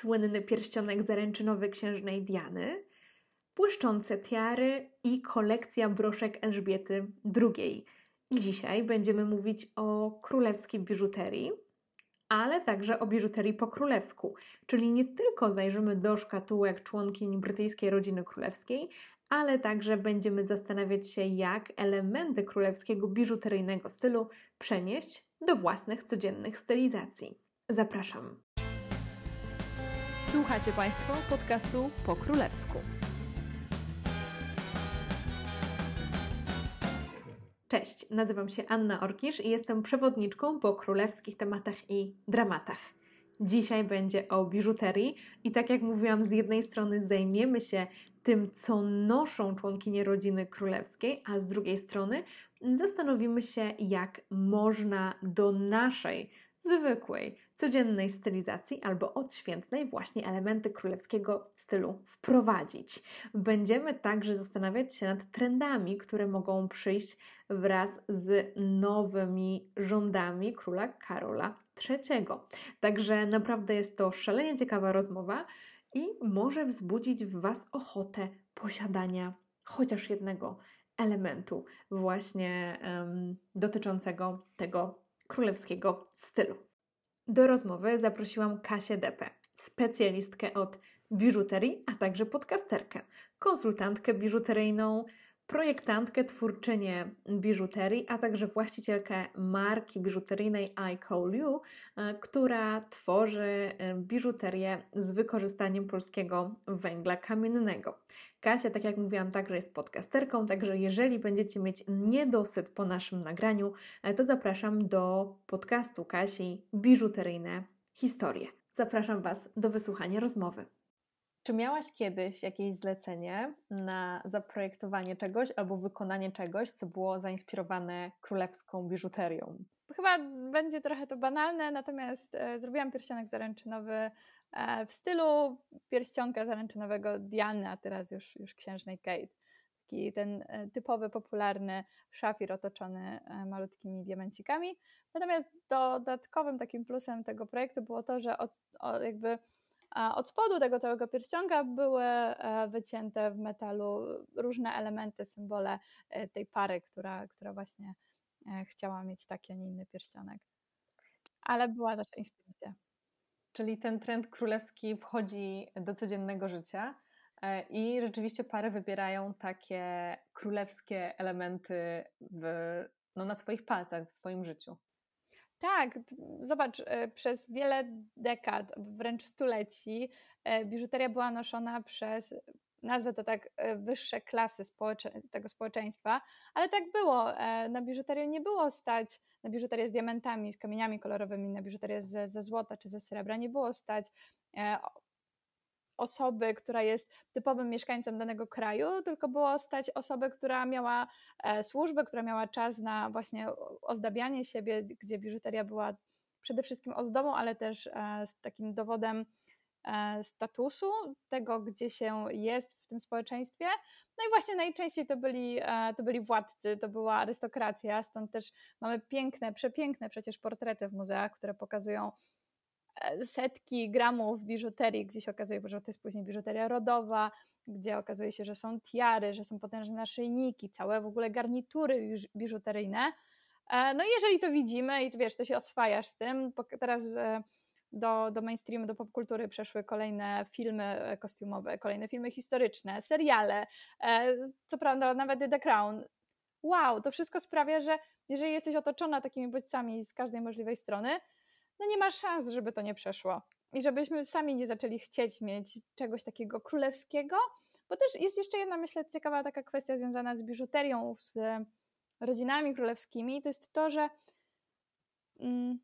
słynny pierścionek zaręczynowy księżnej Diany, błyszczące tiary i kolekcja broszek Elżbiety II. Dzisiaj będziemy mówić o królewskiej biżuterii, ale także o biżuterii po królewsku, czyli nie tylko zajrzymy do szkatułek członkiń brytyjskiej rodziny królewskiej, ale także będziemy zastanawiać się, jak elementy królewskiego biżuteryjnego stylu przenieść do własnych codziennych stylizacji. Zapraszam. Słuchacie Państwo podcastu po królewsku. Cześć, nazywam się Anna Orkisz i jestem przewodniczką po królewskich tematach i dramatach. Dzisiaj będzie o biżuterii i tak jak mówiłam, z jednej strony zajmiemy się tym, co noszą członkinie rodziny królewskiej, a z drugiej strony zastanowimy się, jak można do naszej zwykłej, codziennej stylizacji albo odświętnej właśnie elementy królewskiego stylu wprowadzić. Będziemy także zastanawiać się nad trendami, które mogą przyjść wraz z nowymi rządami króla Karola III. Także naprawdę jest to szalenie ciekawa rozmowa i może wzbudzić w Was ochotę posiadania chociaż jednego elementu właśnie um, dotyczącego tego królewskiego stylu. Do rozmowy zaprosiłam Kasię Depę, specjalistkę od biżuterii, a także podcasterkę, konsultantkę biżuteryjną, projektantkę, twórczynię biżuterii, a także właścicielkę marki biżuteryjnej I Call You, e, która tworzy e, biżuterię z wykorzystaniem polskiego węgla kamiennego. Kasia, tak jak mówiłam, także jest podcasterką, także jeżeli będziecie mieć niedosyt po naszym nagraniu, e, to zapraszam do podcastu Kasi Biżuteryjne Historie. Zapraszam Was do wysłuchania rozmowy. Czy miałaś kiedyś jakieś zlecenie na zaprojektowanie czegoś albo wykonanie czegoś, co było zainspirowane królewską biżuterią? Chyba będzie trochę to banalne, natomiast e, zrobiłam pierścionek zaręczynowy w stylu pierścionka zaręczynowego Diany, a teraz już, już księżnej Kate. Taki ten e, typowy, popularny szafir otoczony e, malutkimi diamencikami. Natomiast dodatkowym takim plusem tego projektu było to, że od, jakby od spodu tego całego pierścionka były e, wycięte w metalu różne elementy, symbole e, tej pary, która, która właśnie e, chciała mieć taki, a nie inny pierścionek. Ale była też inspiracja. Czyli ten trend królewski wchodzi do codziennego życia i rzeczywiście pary wybierają takie królewskie elementy w, no, na swoich palcach, w swoim życiu. Tak, zobacz, e, przez wiele dekad, wręcz stuleci, e, biżuteria była noszona przez, nazwę to tak, e, wyższe klasy społecze tego społeczeństwa, ale tak było. Na biżuterię nie było stać, na biżuterię z diamentami, z kamieniami kolorowymi, na biżuterię ze, ze złota czy ze srebra, nie było stać osoby, która jest typowym mieszkańcem danego kraju, tylko było stać osobę, która miała e, służbę, która miała czas na właśnie ozdabianie siebie, gdzie biżuteria była przede wszystkim ozdobą, ale też e, takim dowodem e, statusu, tego, gdzie się jest w tym społeczeństwie. No i właśnie najczęściej to byli, to byli władcy, to była arystokracja, stąd też mamy piękne, przepiękne przecież portrety w muzeach, które pokazują E, setki gramów biżuterii, gdzie się okazuje, że to jest później biżuteria rodowa, gdzie okazuje się, że są tiary, że są potężne naszyjniki, całe w ogóle garnitury biżuteryjne. E, no i jeżeli to widzimy i wiesz, to się oswajasz z tym, teraz e, do, do mainstreamu, do popkultury przeszły kolejne filmy kostiumowe, kolejne filmy historyczne, seriale, co prawda nawet The Crown. Wow, to wszystko sprawia, że jeżeli jesteś otoczona takimi bodźcami z każdej możliwej strony, no nie ma szans, żeby to nie przeszło. I żebyśmy sami nie zaczęli chcieć mieć czegoś takiego królewskiego, bo też jest jeszcze jedna, myślę, ciekawa taka kwestia związana z biżuterią, z rodzinami królewskimi, to jest to, że mm,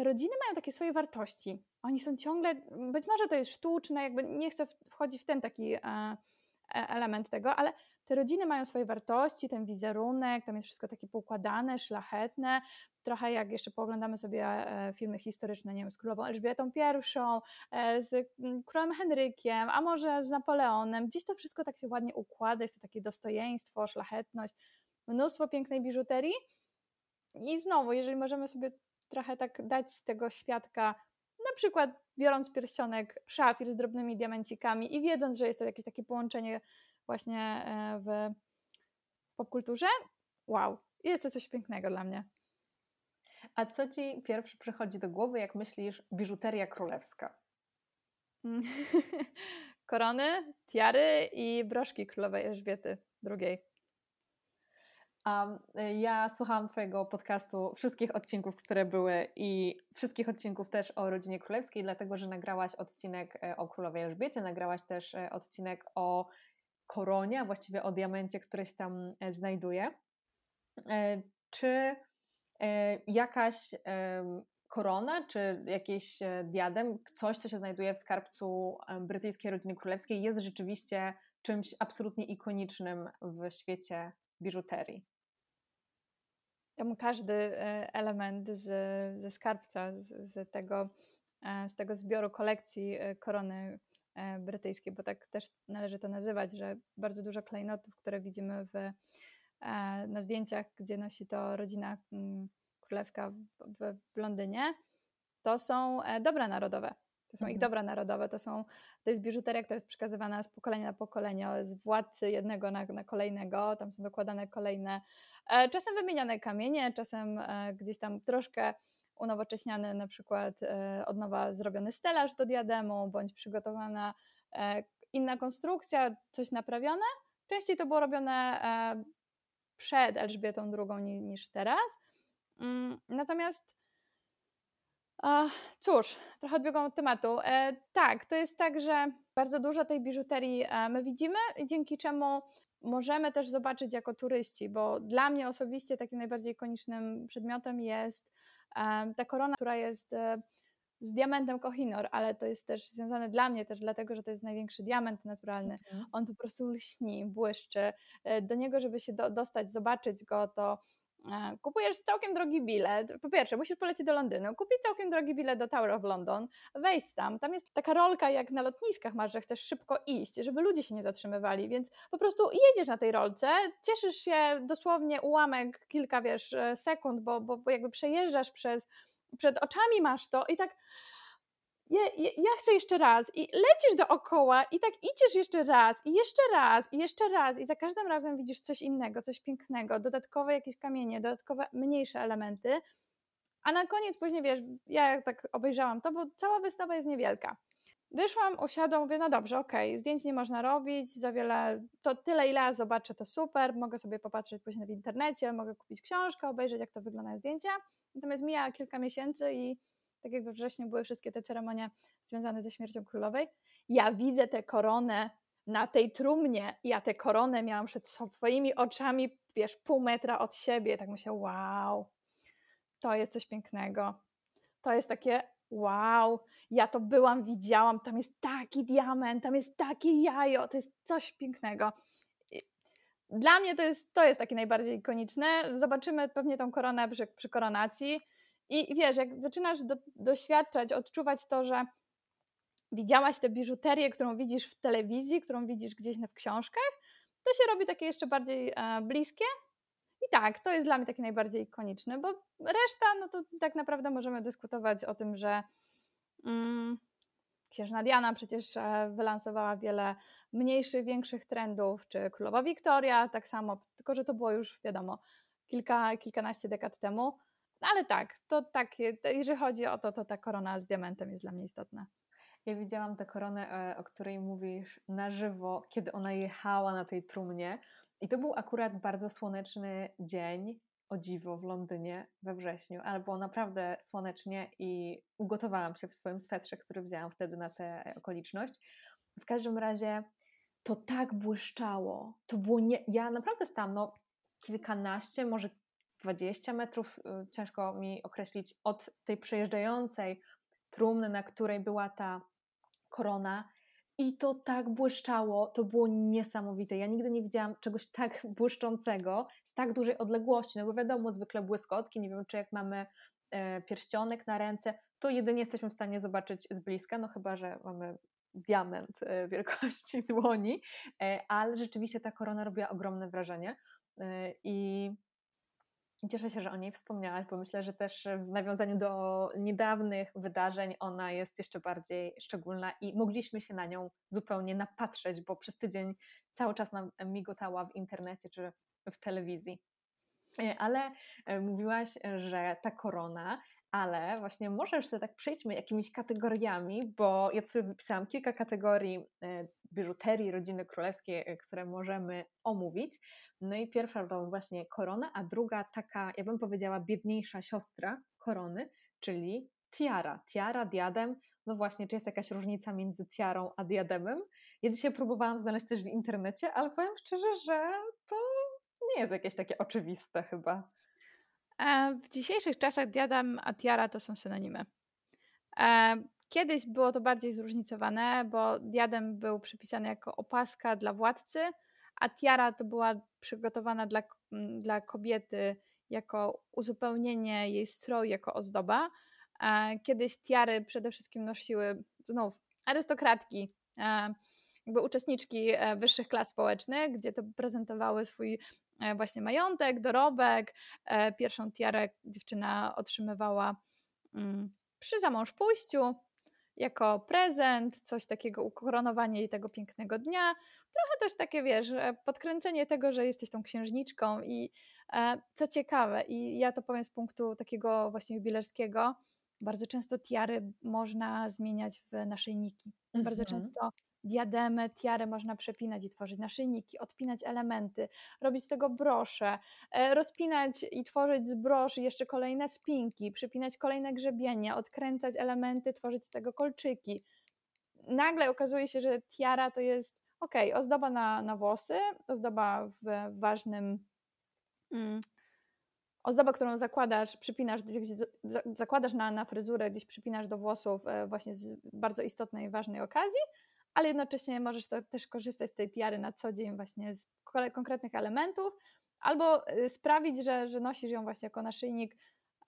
te rodziny mają takie swoje wartości. Oni są ciągle, być może to jest sztuczne, jakby nie chcę wchodzić w ten taki e, e, element tego, ale te rodziny mają swoje wartości, ten wizerunek, tam jest wszystko takie poukładane, szlachetne, trochę jak jeszcze pooglądamy sobie e, filmy historyczne, nie wiem, z królową Elżbietą I, z mm, królem Henrykiem, a może z Napoleonem, gdzieś to wszystko tak się ładnie układa, jest to takie dostojeństwo, szlachetność, mnóstwo pięknej biżuterii. I znowu, jeżeli możemy sobie trochę tak dać z tego świadka na przykład biorąc pierścionek szafir z drobnymi diamencikami i wiedząc, że jest to jakieś takie połączenie właśnie w popkulturze, wow, jest to coś pięknego dla mnie. A co ci pierwszy przychodzi do głowy, jak myślisz biżuteria królewska? Korony, tiary i broszki królowej Elżbiety II. Um, ja słuchałam Twojego podcastu, wszystkich odcinków, które były i wszystkich odcinków też o rodzinie królewskiej, dlatego że nagrałaś odcinek e, o królowej Elżbiecie, nagrałaś też e, odcinek o koronie, właściwie o diamencie, który się tam znajduje. Czy jakaś korona, czy jakiś diadem, coś, co się znajduje w skarbcu brytyjskiej rodziny królewskiej, jest rzeczywiście czymś absolutnie ikonicznym w świecie biżuterii? Tam każdy e, element z, ze skarbca, z, z, tego, e, z tego zbioru kolekcji e, korony brytyjskiej, bo tak też należy to nazywać, że bardzo dużo klejnotów, które widzimy w, na zdjęciach, gdzie nosi to rodzina mm, królewska w, w Londynie, to są dobra narodowe. To są mhm. ich dobra narodowe, to, są, to jest biżuteria, która jest przekazywana z pokolenia na pokolenie, z władcy jednego na, na kolejnego, tam są dokładane kolejne, e, czasem wymieniane kamienie, czasem e, gdzieś tam troszkę unowocześniany, na przykład e, od nowa zrobiony stelaż do diademu, bądź przygotowana inna konstrukcja, coś naprawione. Częściej to było robione przed Elżbietą II niż teraz. Mm, natomiast Cóż, trochę odbiegłam od tematu. E, tak, to jest tak, że bardzo dużo tej biżuterii e, my widzimy, dzięki czemu możemy też zobaczyć jako turyści, bo dla mnie osobiście takim najbardziej ikonicznym przedmiotem jest e, ta korona, która jest z diamentem Kohinor, ale to jest też związane dla mnie też dlatego, że to jest największy diament naturalny. Mhm. On po prostu lśni, błyszczy. Do niego, żeby się do, dostać, zobaczyć go, to kupujesz całkiem drogi bilet. Po pierwsze, musisz polecieć do Londynu, kupić całkiem drogi bilet do Tower of London, wejść tam. Tam jest taka rolka, jak na lotniskach masz, że chcesz szybko iść, żeby ludzie się nie zatrzymywali, więc po prostu jedziesz na tej rolce, cieszysz się dosłownie ułamek, kilka wiesz, e, sekund, bo, bo, bo jakby przejeżdżasz przez, przed oczami masz to i tak ja, ja, chcę jeszcze raz i lecisz dookoła i tak idziesz jeszcze raz i jeszcze raz i jeszcze raz i za każdym razem widzisz coś innego, coś pięknego, dodatkowe jakieś kamienie, dodatkowe mniejsze elementy, a na koniec później wiesz, ja tak obejrzałam to, bo cała wystawa jest niewielka. Wyszłam, usiadłam, mówię, no dobrze, okej, okay, zdjęć nie można robić, za wiele, to tyle ile ja zobaczę, to super, mogę sobie popatrzeć później w internecie, mogę kupić książkę, obejrzeć jak to wygląda zdjęcia, natomiast mija kilka miesięcy i tak jak we wrześniu były wszystkie te ceremonie związane ze śmiercią królowej, ja widzę tę koronę na tej trumnie, ja tę koronę miałam przed swoimi oczami, wiesz, pół metra od siebie, tak myślę, wow, to jest coś pięknego. To jest takie, wow, ja to byłam, widziałam, tam jest taki diament, tam jest takie jajo, to jest coś pięknego. Dla mnie to jest, to jest takie najbardziej ikoniczne. Zobaczymy pewnie tą koronę przy, przy koronacji. I wiesz, jak zaczynasz do, doświadczać, odczuwać to, że widziałaś tę biżuterię, którą widzisz w telewizji, którą widzisz gdzieś w książkach, to się robi takie jeszcze bardziej e, bliskie. I tak, to jest dla mnie takie najbardziej ikoniczne, bo reszta, no to tak naprawdę możemy dyskutować o tym, że mm, księżna Diana przecież e, wylansowała wiele mniejszych, większych trendów, czy królowa Wiktoria tak samo, tylko że to było już wiadomo kilka, kilkanaście dekad temu. No ale tak, to tak, jeżeli chodzi o to, to ta korona z diamentem jest dla mnie istotna. Ja widziałam tę koronę, e, o której mówisz na żywo, kiedy ona jechała na tej trumnie. I to był akurat bardzo słoneczny dzień, o dziwo, w Londynie we wrześniu, ale było naprawdę słonecznie i ugotowałam się w swoim swetrze, który wzięłam wtedy na tę okoliczność. W każdym razie to tak błyszczało. To było nie... Ja naprawdę stałam no, kilkanaście, może 20 metrów, y, ciężko mi określić, od tej przejeżdżającej trumny, na której była ta korona. I to tak błyszczało, to było niesamowite. Ja nigdy nie widziałam czegoś tak błyszczącego z tak dużej odległości. No bo wiadomo, zwykle błyskotki, nie wiem czy jak mamy e, pierścionek na ręce, to jedynie jesteśmy w stanie zobaczyć z bliska, no chyba, że mamy diament e, wielkości dłoni, e, ale rzeczywiście ta korona robiła ogromne wrażenie. I Cieszę się, że o niej wspomniałaś, bo myślę, że też w nawiązaniu do niedawnych wydarzeń ona jest jeszcze bardziej szczególna i mogliśmy się na nią zupełnie napatrzeć, bo przez tydzień cały czas nam migotała w internecie czy w telewizji. E, ale e, mówiłaś, że ta korona ale właśnie może już sobie tak przejdźmy jakimiś kategoriami, bo ja sobie wypisałam kilka kategorii e, biżuterii rodziny królewskiej, e, które możemy omówić. No i pierwsza to właśnie korona, a druga taka, ja bym powiedziała, biedniejsza siostra korony, czyli tiara. Tiara, diadem. No właśnie, czy jest jakaś różnica między tiarą a diademem? Ja dzisiaj próbowałam znaleźć coś w internecie, ale powiem szczerze, że to nie jest jakieś takie oczywiste chyba. E, w dzisiejszych czasach diadem a tiara to są synonimy. E, kiedyś było to bardziej zróżnicowane, bo diadem był przypisany jako opaska dla władcy, a tiara to była przygotowana dla, dla kobiety jako uzupełnienie jej stroju, jako ozdoba. E, kiedyś tiary przede wszystkim nosiły znów arystokratki, jakby uczestniczki wyższych klas społecznych, gdzie to prezentowały swój właśnie majątek, dorobek. E, pierwszą tiarę dziewczyna otrzymywała mm, przy zamąż pójściu jako prezent, coś takiego, ukoronowanie jej tego pięknego dnia. Trochę też takie, wiesz, e, podkręcenie tego, że jesteś tą księżniczką i co ciekawe, i ja to powiem z punktu takiego właśnie jubilerskiego, bardzo często tiary można zmieniać w naszyjniki. Mhm. Bardzo często diademy, tiary można przepinać i tworzyć naszyjniki, odpinać elementy, robić z tego brosze, e, rozpinać i tworzyć z broszy jeszcze kolejne spinki, przypinać kolejne grzebienie, odkręcać elementy, tworzyć z tego kolczyki. Nagle okazuje się, że tiara to jest ok, ozdoba na, na włosy, ozdoba w ważnym. Mm, ozdoba, którą zakładasz, przypinasz, gdzieś, gdzieś, zakładasz na, na fryzurę, gdzieś przypinasz do włosów e, właśnie z bardzo istotnej, ważnej okazji, ale jednocześnie możesz to też korzystać z tej tiary na co dzień właśnie z konkretnych elementów, albo y, sprawić, że, że nosisz ją właśnie jako naszyjnik.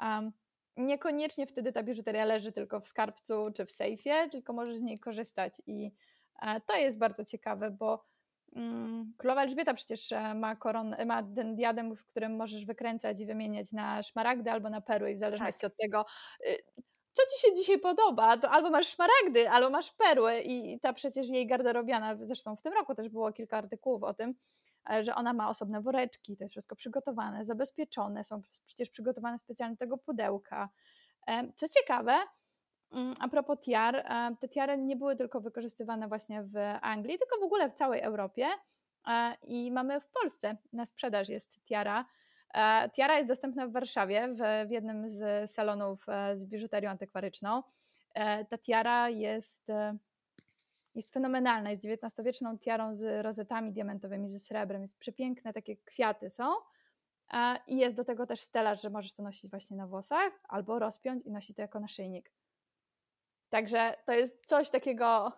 Um, niekoniecznie wtedy ta biżuteria leży tylko w skarbcu czy w sejfie, tylko możesz z niej korzystać i e, to jest bardzo ciekawe, bo mm, Królowa Elżbieta przecież e, ma, koron, ma ten diadem, w którym możesz wykręcać i wymieniać na szmaragdy albo na perły, w zależności tak. od tego, y, co ci się dzisiaj podoba, to albo masz szmaragdy, albo masz perły. I ta przecież jej garderobiana, zresztą w tym roku też było kilka artykułów o tym, e, że ona ma osobne woreczki, to jest wszystko przygotowane, zabezpieczone, są przecież przygotowane specjalnie do tego pudełka. E, co ciekawe, mm, a propos tiar, e, te tiary nie były tylko wykorzystywane właśnie w Anglii, tylko w ogóle w całej Europie i mamy w Polsce. Na sprzedaż jest tiara, tiara jest dostępna w Warszawie, w, w jednym z salonów e, z biżuterią antykwaryczną. E, ta tiara jest, jest fenomenalna, jest XIX-wieczną tiarą z rozetami diamentowymi, ze srebrem, jest przepiękne, takie kwiaty są. I jest do tego też stelaż, że możesz to nosić właśnie na włosach albo rozpiąć i nosić to jako naszyjnik. Także to jest coś takiego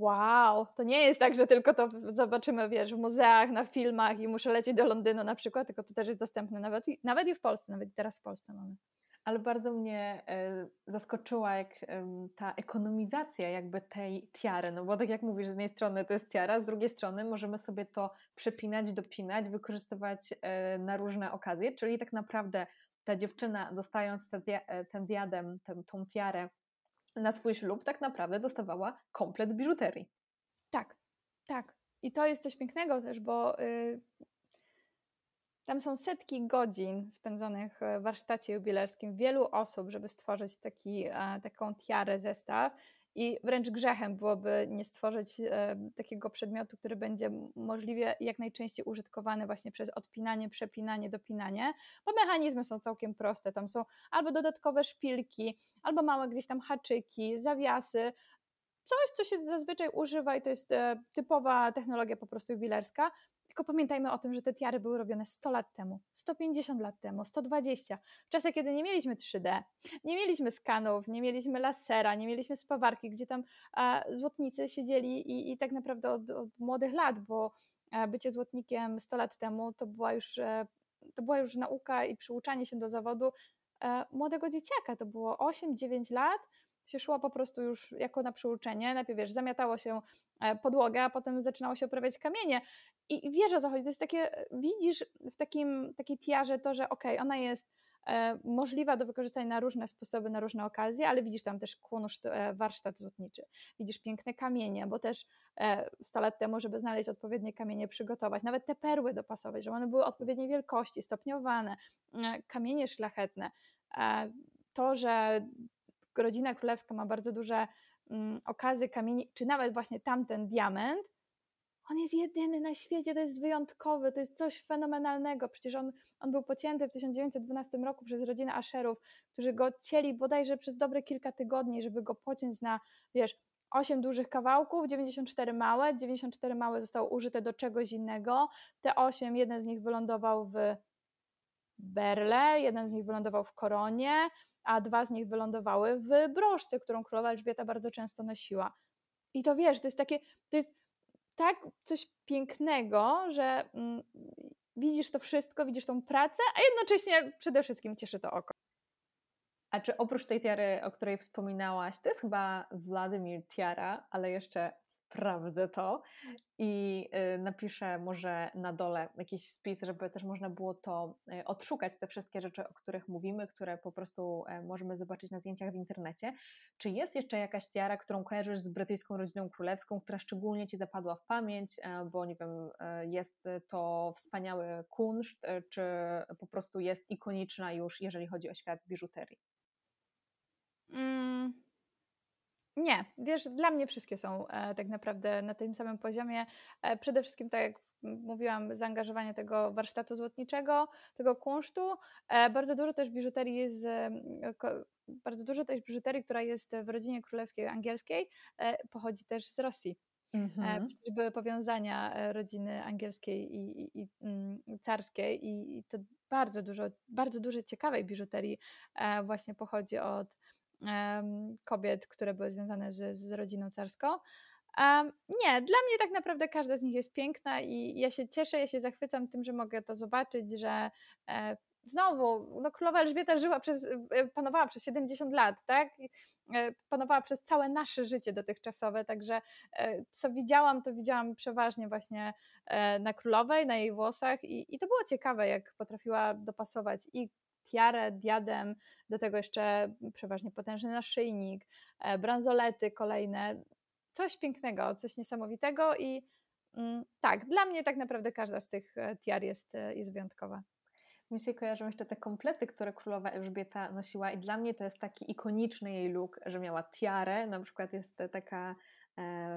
Wow, to nie jest tak, że tylko to zobaczymy, wiesz, w muzeach, na filmach i muszę lecieć do Londynu na przykład, tylko to też jest dostępne nawet, nawet i w Polsce, nawet teraz w Polsce mamy. Ale bardzo mnie e, zaskoczyła jak ta ekonomizacja jakby tej tiary, no bo tak jak mówisz, z jednej strony to jest tiara, z drugiej strony możemy sobie to przepinać, dopinać, wykorzystywać e, na różne okazje, czyli tak naprawdę ta dziewczyna dostając e, ten diadem, ten, tą tiarę na swój ślub tak naprawdę dostawała komplet biżuterii. Tak, tak. I to jest coś pięknego też, bo y, tam są setki godzin spędzonych w warsztacie jubilerskim wielu osób, żeby stworzyć taki, taką tiarę, zestaw. I wręcz grzechem byłoby nie stworzyć e, takiego przedmiotu, który będzie możliwie jak najczęściej użytkowany właśnie przez odpinanie, przepinanie, dopinanie, bo mechanizmy są całkiem proste. Tam są albo dodatkowe szpilki, albo małe gdzieś tam haczyki, zawiasy, coś, co się zazwyczaj używa i to jest e, typowa technologia po prostu jubilerska, tylko pamiętajmy o tym, że te tiary były robione 100 lat temu, 150 lat temu, 120. W czasach, kiedy nie mieliśmy 3D, nie mieliśmy skanów, nie mieliśmy lasera, nie mieliśmy spawarki, gdzie tam e, złotnicy siedzieli i, i tak naprawdę od, od, młodych lat, bo e, bycie złotnikiem 100 lat temu to była już, e, to była już nauka i przyuczanie się do zawodu e, młodego dzieciaka. To było 8-9 lat, się szło po prostu już jako na przyuczenie. Najpierw wiesz, zamiatało się e, podłogę, a potem zaczynało się oprawiać kamienie. I wiesz o co chodzi, to jest takie, widzisz w takim, takiej tiarze to, że okej, okay, ona jest e, możliwa do wykorzystania na różne sposoby, na różne okazje, ale widzisz tam też kłonusz, e, warsztat złotniczy, widzisz piękne kamienie, bo też e, 100 lat temu, żeby znaleźć odpowiednie kamienie, przygotować, nawet te perły dopasować, żeby one były odpowiedniej wielkości, stopniowane, e, kamienie szlachetne. E, to, że rodzina królewska ma bardzo duże mm, okazy kamieni, czy nawet właśnie tamten diament, on jest jedyny na świecie, to jest wyjątkowy, to jest coś fenomenalnego. Przecież on, on był pocięty w 1912 roku przez rodzinę Asherów, którzy go cieli bodajże przez dobre kilka tygodni, żeby go pociąć na, wiesz, 8 dużych kawałków, 94 małe, 94 małe zostało użyte do czegoś innego. Te 8, jeden z nich wylądował w berle, jeden z nich wylądował w koronie, a dwa z nich wylądowały w broszce, którą królowa Elżbieta bardzo często nosiła. I to wiesz, to jest takie, to jest tak coś pięknego, że mm, widzisz to wszystko, widzisz tą pracę, a jednocześnie przede wszystkim cieszy to oko. A czy oprócz tej tiary, o której wspominałaś, to jest chyba Władimir Tiara, ale jeszcze sprawdzę to i y, napiszę może na dole jakiś spis, żeby też można było to y, odszukać, te wszystkie rzeczy, o których mówimy, które po prostu e, możemy zobaczyć na zdjęciach w internecie. Czy jest jeszcze jakaś tiara, którą kojarzysz z brytyjską rodziną królewską, która szczególnie Ci zapadła w pamięć, e, bo nie wiem, e, jest to wspaniały kunszt, czy po prostu jest ikoniczna już, jeżeli chodzi o świat biżuterii? Mm, nie, wiesz, dla mnie wszystkie są e, tak naprawdę na tym samym poziomie. E, przede wszystkim, tak jak mówiłam, zaangażowanie tego warsztatu złotniczego, tego kunsztu. E, bardzo dużo też biżuterii jest, bardzo dużo też biżuterii, która jest w rodzinie królewskiej angielskiej, pochodzi też z Rosji. Mhm. Przecież były powiązania rodziny angielskiej i, i, i mm, carskiej i to bardzo dużo, bardzo dużo ciekawej biżuterii właśnie pochodzi od kobiet, które były związane z, z rodziną carską. Nie, dla mnie tak naprawdę każda z nich jest piękna i ja się cieszę, ja się zachwycam tym, że mogę to zobaczyć, że e, znowu, no królowa Elżbieta żyła przez, e, panowała przez 70 lat, tak? E, panowała przez całe nasze życie dotychczasowe, także co widziałam, to widziałam przeważnie właśnie na królowej, na jej włosach i, i to było ciekawe, jak potrafiła dopasować i tiarę, diadem, do tego jeszcze przeważnie potężny naszyjnik, e, bransolety kolejne. Coś pięknego, coś niesamowitego i mm, tak, dla mnie tak naprawdę każda z tych e, tiar jest, e, jest wyjątkowa. Mi się kojarzą jeszcze te komplety, które królowa Elżbieta nosiła i dla mnie to jest taki ikoniczny jej look, że miała tiarę, na przykład jest taka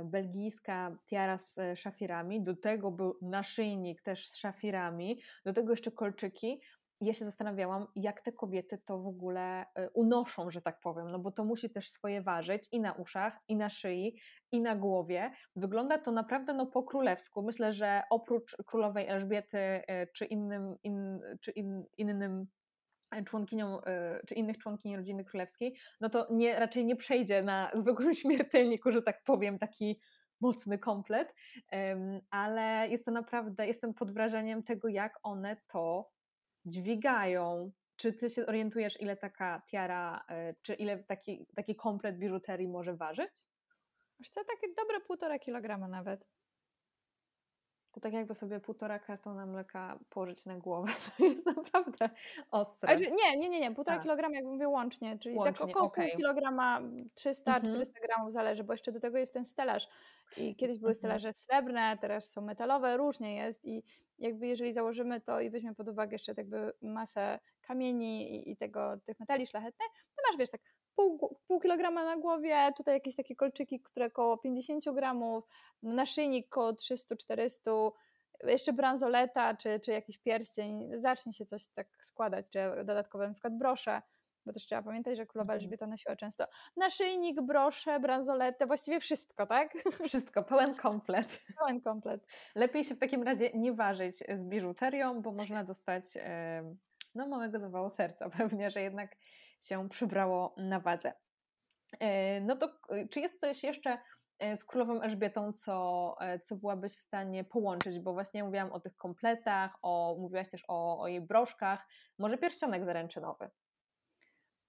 belgijska tiara z szafirami, do tego był naszyjnik też z szafirami, do tego jeszcze kolczyki ja się zastanawiałam, jak te kobiety to w ogóle e, unoszą, że tak powiem, no bo to musi też swoje ważyć i na uszach, i na szyi, i na głowie. Wygląda to naprawdę no, po królewsku. Myślę, że oprócz królowej Elżbiety e, czy innym, in, czy in, innym członkinią, e, czy innych członkini rodziny królewskiej, no to nie, raczej nie przejdzie na zwykłym śmiertelniku, że tak powiem, taki mocny komplet, ale jest to naprawdę, jestem pod wrażeniem tego, jak one to dźwigają. Czy ty się orientujesz, ile taka tiara, e, czy ile taki, taki komplet biżuterii może ważyć? Wiesz co, takie dobre półtora kilograma nawet. To tak jakby sobie półtora kartona mleka położyć na głowę. To jest naprawdę ostre. Znaczy, nie, nie, nie, nie. Półtora tak. kilograma jak mówię łącznie, czyli tak łącznie, tak około okay. pół kilograma, 300-400 mhm. gramów zależy, bo jeszcze do tego jest ten stelaż. I kiedyś były mhm. stelaże srebrne, teraz są metalowe, różnie jest i jakby jeżeli założymy to i weźmiemy pod uwagę jeszcze jakby masę kamieni i, i tego, tych metali szlachetnych, to masz wiesz tak pół, pół kilograma na głowie, tutaj jakieś takie kolczyki, które około 50 gramów, naszyjnik około 300-400, jeszcze bransoleta czy, czy jakiś pierścień, zacznie się coś tak składać, czy dodatkowe na przykład brosze, bo też trzeba pamiętać, że królowa mhm. Elżbieta nosiła często naszyjnik, brosze, bransoletę, właściwie wszystko, tak? Wszystko, pełen komplet. Pełen komplet. Lepiej się w takim razie nie ważyć z biżuterią, bo można dostać no, małego zawału serca pewnie, że jednak się przybrało na wadze. E, no to czy jest coś jeszcze e, z królową Elżbietą, co, e, co byłabyś w stanie połączyć? Bo właśnie mówiłam o tych kompletach, o, mówiłaś też o, o jej broszkach, może pierścionek zaręczynowy.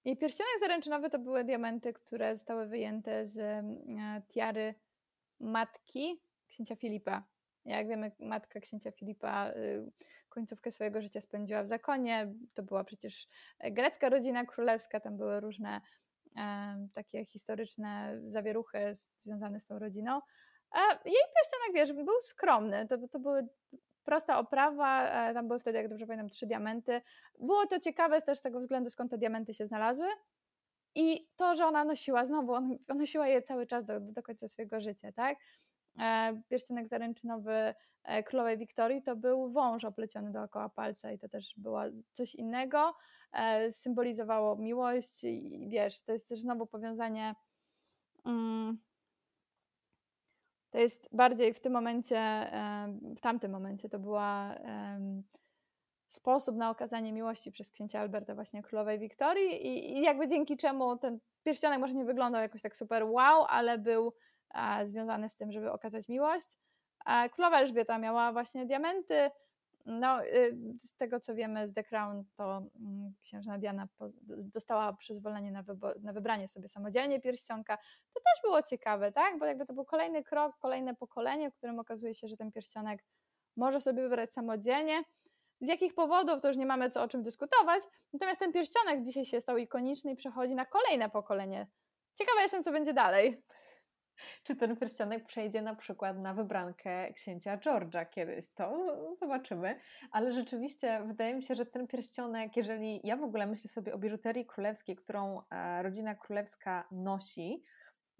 Jej pierścionek zaręczynowy to były diamenty, które zostały wyjęte z e, tiary matki księcia Filipa. Jak wiemy, matka księcia Filipa y, końcówkę swojego życia spędziła w zakonie. To była przecież grecka rodzina królewska, tam były różne e, takie historyczne zawieruchy związane z tą rodziną. A jej pierścionek, wiesz, był skromny. To, to były prosta oprawa, e, tam były wtedy, jak dobrze pamiętam, trzy diamenty. Było to ciekawe też z tego względu, skąd te diamenty się znalazły. I to, że ona nosiła, znowu, on, nosiła je cały czas do, do końca swojego życia, tak? E, pierścionek zaręczynowy e, królowej Wiktorii to był wąż opleciony dookoła palca i to też było coś innego. Symbolizowało miłość i wiesz, to jest też znowu powiązanie mm, to jest bardziej w tym momencie, w tamtym momencie to była sposób na okazanie miłości przez księcia Alberta właśnie królowej Wiktorii i, jakby dzięki czemu ten pierścionek może nie wyglądał jakoś tak super wow, ale był związany z tym, żeby okazać miłość. Królowa Elżbieta miała właśnie diamenty, no, y, z tego co wiemy z The Crown, to mm, księżna Diana dostała przyzwolenie na, na wybranie sobie samodzielnie pierścionka. To też było ciekawe, tak? Bo jakby to był kolejny krok, kolejne pokolenie, w którym okazuje się, że ten pierścionek może sobie wybrać samodzielnie. Z jakich powodów, to już nie mamy co o czym dyskutować. Natomiast ten pierścionek dzisiaj się stał ikoniczny i przechodzi na kolejne pokolenie. Ciekawa jestem, co będzie dalej. Czy ten pierścionek przejdzie na przykład na wybrankę księcia George'a kiedyś? To zobaczymy. Ale rzeczywiście wydaje mi się, że ten pierścionek, jeżeli ja w ogóle myślę sobie o biżuterii królewskiej, którą e, rodzina królewska nosi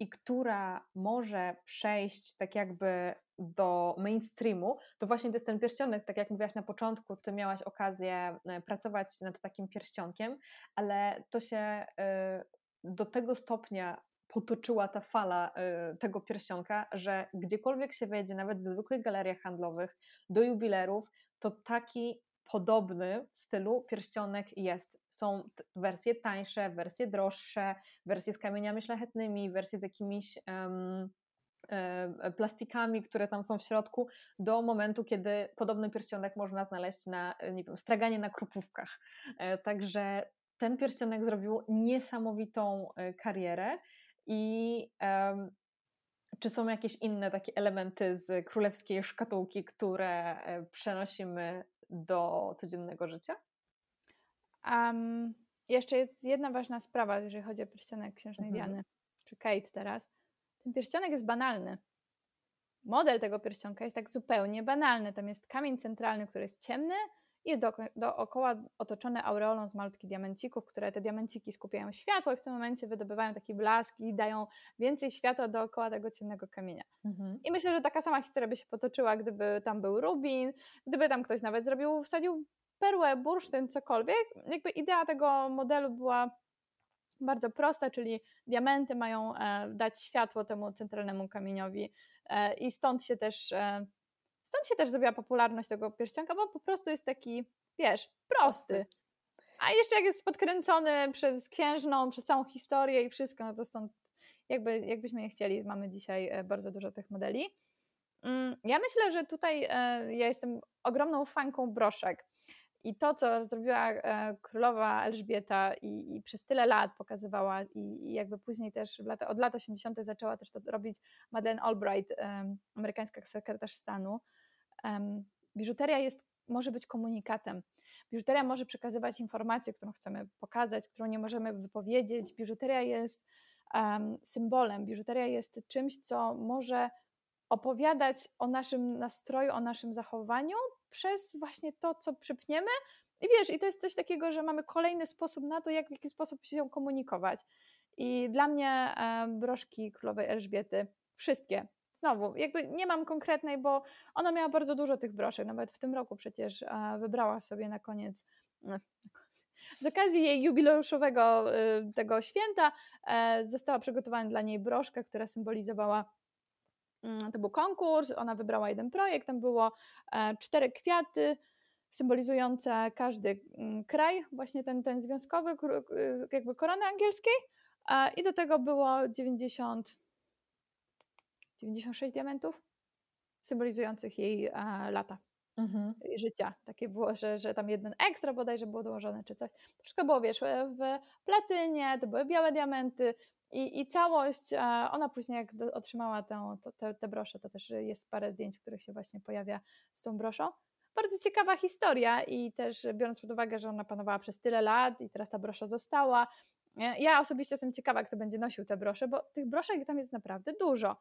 i która może przejść tak jakby do mainstreamu, to właśnie to jest ten pierścionek, tak jak mówiłaś na początku, ty miałaś okazję e, pracować nad takim pierścionkiem, ale to się e, do tego stopnia potoczyła ta fala y, tego pierścionka, że gdziekolwiek się wejdzie, nawet w zwykłych galeriach handlowych, do jubilerów, to taki podobny w stylu pierścionek jest. Są wersje tańsze, wersje droższe, wersje z kamieniami szlachetnymi, wersje z jakimiś um, plastikami, które tam są w środku, do momentu, kiedy podobny pierścionek można znaleźć na, nie wiem, straganie na krupówkach. E, także ten pierścionek zrobił niesamowitą e, karierę i um, czy są jakieś inne takie elementy z królewskiej szkatułki, które e, przenosimy do codziennego życia? Um, jeszcze jest jedna ważna sprawa, jeżeli chodzi o pierścionek księżnej mhm. Diany, czy Kate teraz. Ten pierścionek jest banalny. Model tego pierścionka jest tak zupełnie banalny. Tam jest kamień centralny, który jest ciemny, jest do, dookoła otoczone aureolą z malutkich diamencików, które te diamenciki skupiają światło i w tym momencie wydobywają taki blask i dają więcej światła dookoła tego ciemnego kamienia. Mhm. I myślę, że taka sama historia by się potoczyła, gdyby tam był rubin, gdyby tam ktoś nawet zrobił, wsadził perłę, bursztyn, cokolwiek. Jakby idea tego modelu była bardzo prosta, czyli diamenty mają e, dać światło temu centralnemu kamieniowi e, i stąd się też e, Stąd się też zrobiła popularność tego pierścionka, bo po prostu jest taki, wiesz, prosty. A jeszcze jak jest podkręcony przez księżną, przez całą historię i wszystko, no to stąd jakby, jakbyśmy nie chcieli, mamy dzisiaj e, bardzo dużo tych modeli. Mm, ja myślę, że tutaj e, ja jestem ogromną fanką broszek. I to, co zrobiła e, królowa Elżbieta i, i przez tyle lat pokazywała, i, i jakby później też lata, od lat 80. zaczęła też to robić Madeleine Albright, amerykańska sekretarz stanu, um, biżuteria jest, może być komunikatem. Biżuteria może przekazywać informację, którą chcemy pokazać, którą nie możemy wypowiedzieć. Biżuteria jest symbolem, biżuteria jest czymś, co może opowiadać o naszym nastroju, o naszym zachowaniu przez właśnie to, co przypniemy. I wiesz, i to jest coś takiego, że mamy kolejny sposób na to, jak w jaki sposób się komunikować. I dla mnie broszki królowej Elżbiety, wszystkie, znowu, jakby nie mam konkretnej, bo ona miała bardzo dużo tych broszek, nawet w tym roku przecież wybrała sobie na koniec, z okazji jej jubileuszowego y, tego święta e, została przygotowana dla niej broszka, która symbolizowała to był konkurs, ona wybrała jeden projekt, tam było e, cztery kwiaty symbolizujące każdy mm, kraj, właśnie ten, ten związkowy, y, jakby korony angielskiej i do tego było 90 96 diamentów symbolizujących jej e, lata. mhm. życia. Takie było, że, że tam jeden ekstra bodajże było dołożone czy coś. Wszystko było, wiesz, w platynie, to były białe diamenty, i, I całość, ona później jak otrzymała tę, te, te brosze, to też jest parę zdjęć, w których się właśnie pojawia z tą broszą. Bardzo ciekawa historia i też biorąc pod uwagę, że ona panowała przez tyle lat i teraz ta brosza została. Ja osobiście jestem ciekawa, kto będzie nosił te brosze, bo tych broszek tam jest naprawdę dużo.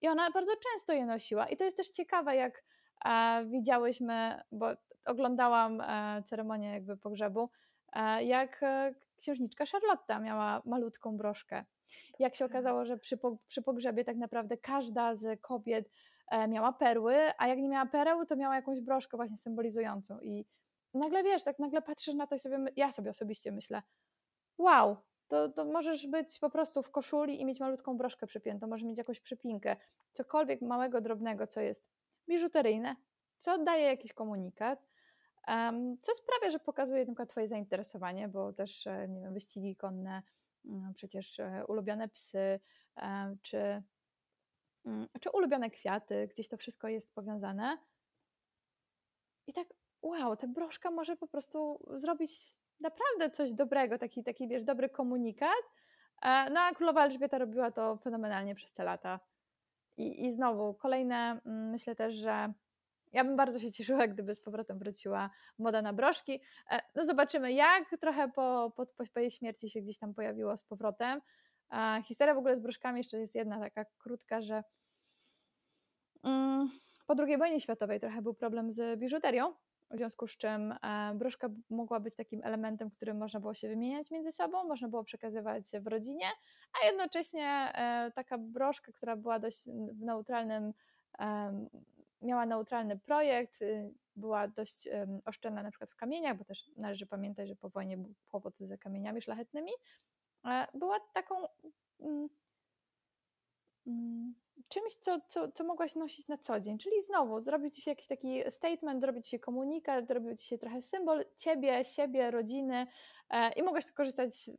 I ona bardzo często je nosiła. I to jest też ciekawe, jak e, widziałyśmy, bo oglądałam e, ceremonię jakby pogrzebu, e, jak e, księżniczka Charlotta miała malutką broszkę. Jak się okazało, że przy, przy pogrzebie tak naprawdę każda z kobiet e, miała perły, a jak nie miała pereł, to miała jakąś broszkę właśnie symbolizującą. I nagle wiesz, tak nagle patrzysz na to i sobie, ja sobie osobiście myślę, wow, to, to możesz być po prostu w koszuli i mieć malutką broszkę przypiętą, możesz mieć jakąś przypinkę, cokolwiek małego, drobnego, co jest biżuteryjne, co daje jakiś komunikat, co sprawia, że pokazuje na Twoje zainteresowanie, bo też, e, nie wiem, wyścigi konne, mm, przecież e, ulubione psy, e, czy, mm, czy ulubione kwiaty, gdzieś to wszystko jest powiązane. I tak, wow, ta broszka może po prostu zrobić naprawdę coś dobrego, taki, taki wiesz, dobry komunikat. No a królowa Elżbieta robiła to fenomenalnie przez te lata. I, i znowu, kolejne, mm, myślę też, że ja bym bardzo się cieszyła, gdyby z powrotem wróciła moda na broszki. E, no zobaczymy jak, trochę po, po, po jej śmierci się gdzieś tam pojawiło z powrotem. Historia w ogóle z broszkami jeszcze jest jedna taka krótka, że mm, po II wojnie światowej trochę był problem z biżuterią, w związku z czym e, broszka mogła być takim elementem, którym można było się wymieniać między sobą, można było przekazywać w rodzinie, a jednocześnie e, taka broszka, która była dość w neutralnym miała neutralny projekt, y, była dość oszczędna na przykład w kamieniach, bo też należy pamiętać, że po wojnie był kłopot ze kamieniami szlachetnymi. Była taką mm, mm, czymś, co, co, co mogłaś nosić na co dzień, czyli znowu zrobił ci się jakiś taki statement, zrobił ci się komunikat, zrobił ci się trochę symbol ciebie, siebie, rodziny e, i mogłaś korzystać,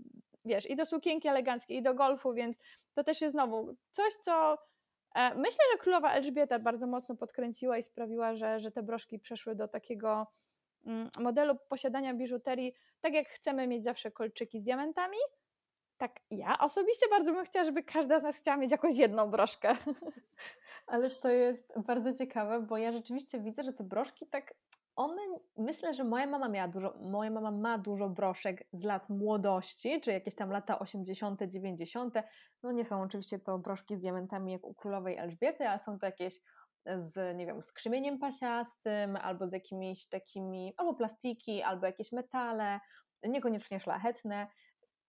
wiesz, i do sukienki eleganckiej, i do golfu, więc to też jest znowu coś, co myślę, że królowa Elżbieta bardzo mocno podkręciła i sprawiła, że, że te broszki przeszły do takiego mm, modelu posiadania biżuterii, tak jak chcemy mieć zawsze kolczyki z diamentami. Tak, ja osobiście bardzo bym chciała, żeby każda z nas chciała mieć jakąś jedną broszkę. Ale to jest bardzo ciekawe, bo ja rzeczywiście widzę, że te broszki tak one, myślę, że moja mama miała dużo, moja mama ma dużo broszek z lat młodości, czy jakieś tam lata 80., 90. No nie są oczywiście to broszki z diamentami jak u królowej Elżbiety, ale są to jakieś z, nie wiem, z pasiastym, albo z jakimiś takimi, albo plastiki, albo jakieś metale, niekoniecznie szlachetne,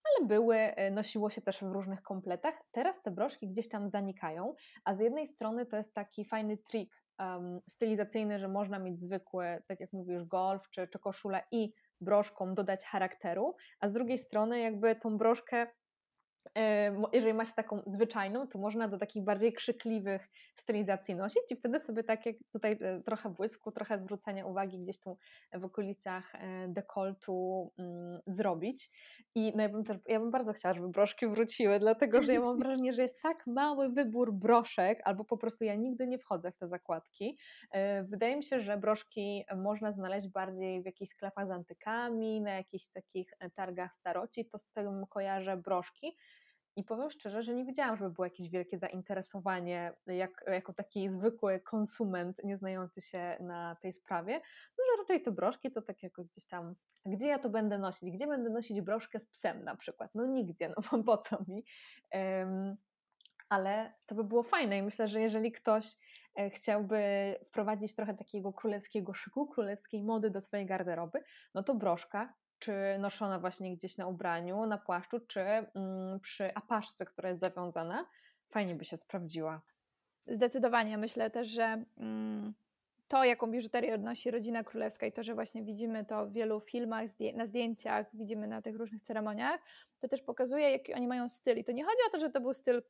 ale były, e, nosiło się też w różnych kompletach. Teraz te broszki gdzieś tam zanikają, a z jednej strony to jest taki fajny trik um, stylizacyjny, że można mieć zwykły, tak jak mówisz, golf czy, czy koszulę i broszką dodać charakteru, a z drugiej strony jakby tą broszkę jeżeli ma się taką zwyczajną, to można do takich bardziej krzykliwych stylizacji nosić i wtedy sobie tak jak tutaj e, trochę błysku, trochę zwrócenia uwagi gdzieś tu w okolicach e, dekoltu mm, zrobić. I no ja, bym też, ja bym bardzo chciała, żeby broszki wróciły, dlatego że ja mam wrażenie, że jest tak mały wybór broszek, albo po prostu ja nigdy nie wchodzę w te zakładki. E, wydaje mi się, że broszki można znaleźć bardziej w jakichś sklepach z antykami, na jakichś takich targach staroci, to z tym kojarzę broszki. I powiem szczerze, że nie widziałam, żeby było jakieś wielkie zainteresowanie jak, jako taki zwykły konsument nieznający się na tej sprawie, no, że raczej te broszki to tak jako gdzieś tam, gdzie ja to będę nosić, gdzie będę nosić broszkę z psem na przykład, no nigdzie, no bo po co mi, um, ale to by było fajne i myślę, że jeżeli ktoś e, chciałby wprowadzić trochę takiego królewskiego szyku, królewskiej mody do swojej garderoby, no to broszka czy noszona właśnie gdzieś na ubraniu, na płaszczu, czy mm, przy apaszce, która jest zawiązana, fajnie by się sprawdziła. Zdecydowanie. Myślę też, że mm, to, jaką biżuterię odnosi rodzina królewska i to, że właśnie widzimy to w wielu filmach, na zdjęciach, widzimy na tych różnych ceremoniach, to też pokazuje, jaki oni mają styl. I to nie chodzi o to, że to był styl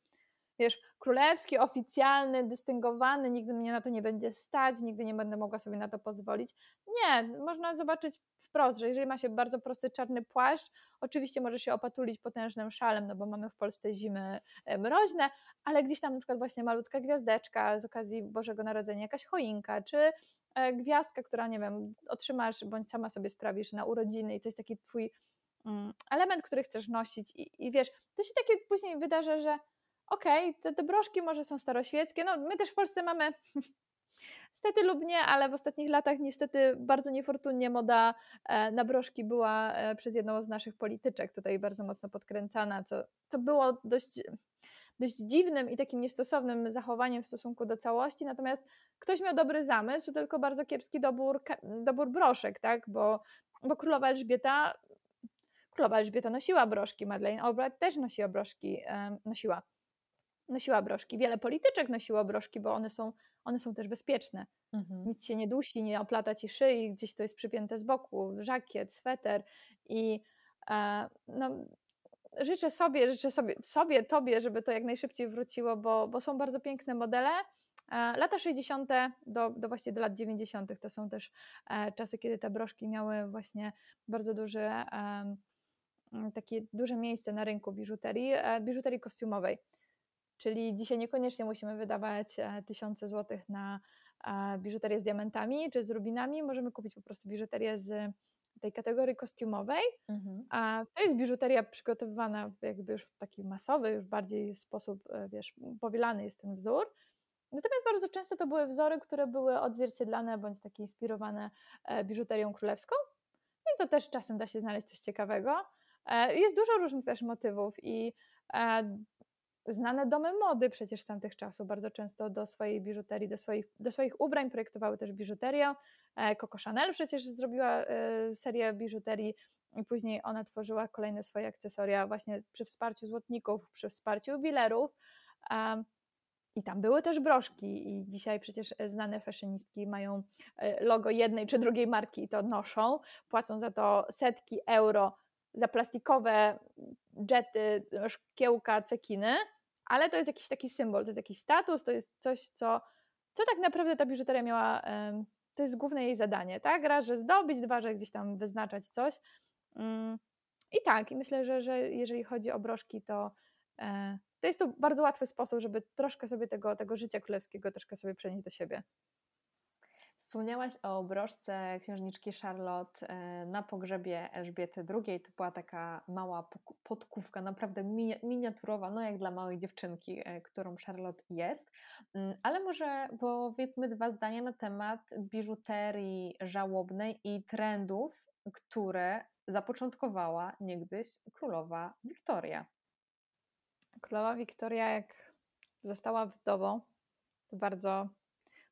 wiesz, królewski, oficjalny, dystyngowany, nigdy mnie na to nie będzie stać, nigdy nie będę mogła sobie na to pozwolić. Nie, można zobaczyć wprost, że jeżeli ma się bardzo prosty czarny płaszcz, oczywiście może się opatulić potężnym szalem, no bo mamy w Polsce zimy e, mroźne, ale gdzieś tam na przykład właśnie malutka gwiazdeczka z okazji Bożego Narodzenia, jakaś choinka, czy e, gwiazdka, która, nie wiem, otrzymasz bądź sama sobie sprawisz na urodziny i to jest taki twój mm, element, który chcesz nosić i, i wiesz, to się takie później wydarza, że okej, okay, te, te broszki może są staroświeckie, no my też w Polsce mamy Niestety lub nie, ale w ostatnich latach niestety bardzo niefortunnie moda e, na broszki była e, przez jedną z naszych polityczek tutaj bardzo mocno podkręcana, co, co było dość, dość dziwnym i takim niestosownym zachowaniem w stosunku do całości, natomiast ktoś miał dobry zamysł, tylko bardzo kiepski dobór, dobór broszek, tak, bo, bo królowa Elżbieta Królowa Elżbieta nosiła broszki, Madeleine Albright też nosiła broszki, e, nosiła nosiła broszki. Wiele polityczek nosiło broszki, bo one są, one są też bezpieczne. Mhm. Nic się nie dusi, nie oplata ci szyi, gdzieś to jest przypięte z boku, żakiet, sweter i e, no, życzę sobie, życzę sobie, sobie, tobie, żeby to jak najszybciej wróciło, bo, bo są bardzo piękne modele. E, lata 60. Do, do właśnie do lat 90. to są też e, czasy, kiedy te broszki miały właśnie bardzo duże takie duże miejsce na rynku biżuterii, e, biżuterii kostiumowej. Czyli dzisiaj niekoniecznie musimy wydawać e, tysiące złotych na e, biżuterię z diamentami czy z rubinami. Możemy kupić po prostu biżuterię z tej kategorii kostiumowej. Mhm. A to jest biżuteria przygotowywana jakby już w taki masowy, już bardziej sposób, e, wiesz, powielany jest ten wzór. Natomiast bardzo często to były wzory, które były odzwierciedlane bądź takie inspirowane biżuterią królewską. Więc to też czasem da się znaleźć coś ciekawego. Jest dużo różnych też motywów i znane domy mody przecież z tamtych czasów bardzo często do swojej biżuterii, do swoich, do swoich ubrań projektowały też biżuterię. E, Coco Chanel przecież zrobiła e, serię biżuterii i później ona tworzyła kolejne swoje akcesoria właśnie przy wsparciu złotników, przy wsparciu jubilerów. I tam były też broszki, i dzisiaj przecież znane fashionistki mają e, logo jednej czy drugiej marki i to noszą, płacą za to setki euro za plastikowe jety, szkiełka, cekiny, ale to jest jakiś taki symbol, to jest jakiś status, to jest coś, co, co tak naprawdę ta biżuteria miała, to jest główne jej zadanie, tak? Raz, że zdobić, dwa, że gdzieś tam wyznaczać coś. Mm, I tak, i myślę, że, że jeżeli chodzi o broszki, to, e, to jest to bardzo łatwy sposób, żeby troszkę sobie tego, tego życia królewskiego troszkę sobie przenieść do siebie. Wspomniałaś o broszce księżniczki Charlotte e, na pogrzebie Elżbiety II. To była taka mała podkówka, naprawdę miniaturowa, no jak dla małej dziewczynki, e, którą Charlotte jest. Mm, ale może powiedzmy dwa zdania na temat biżuterii żałobnej i trendów, które zapoczątkowała niegdyś królowa Wiktoria. Królowa Wiktoria, jak została wdową, to bardzo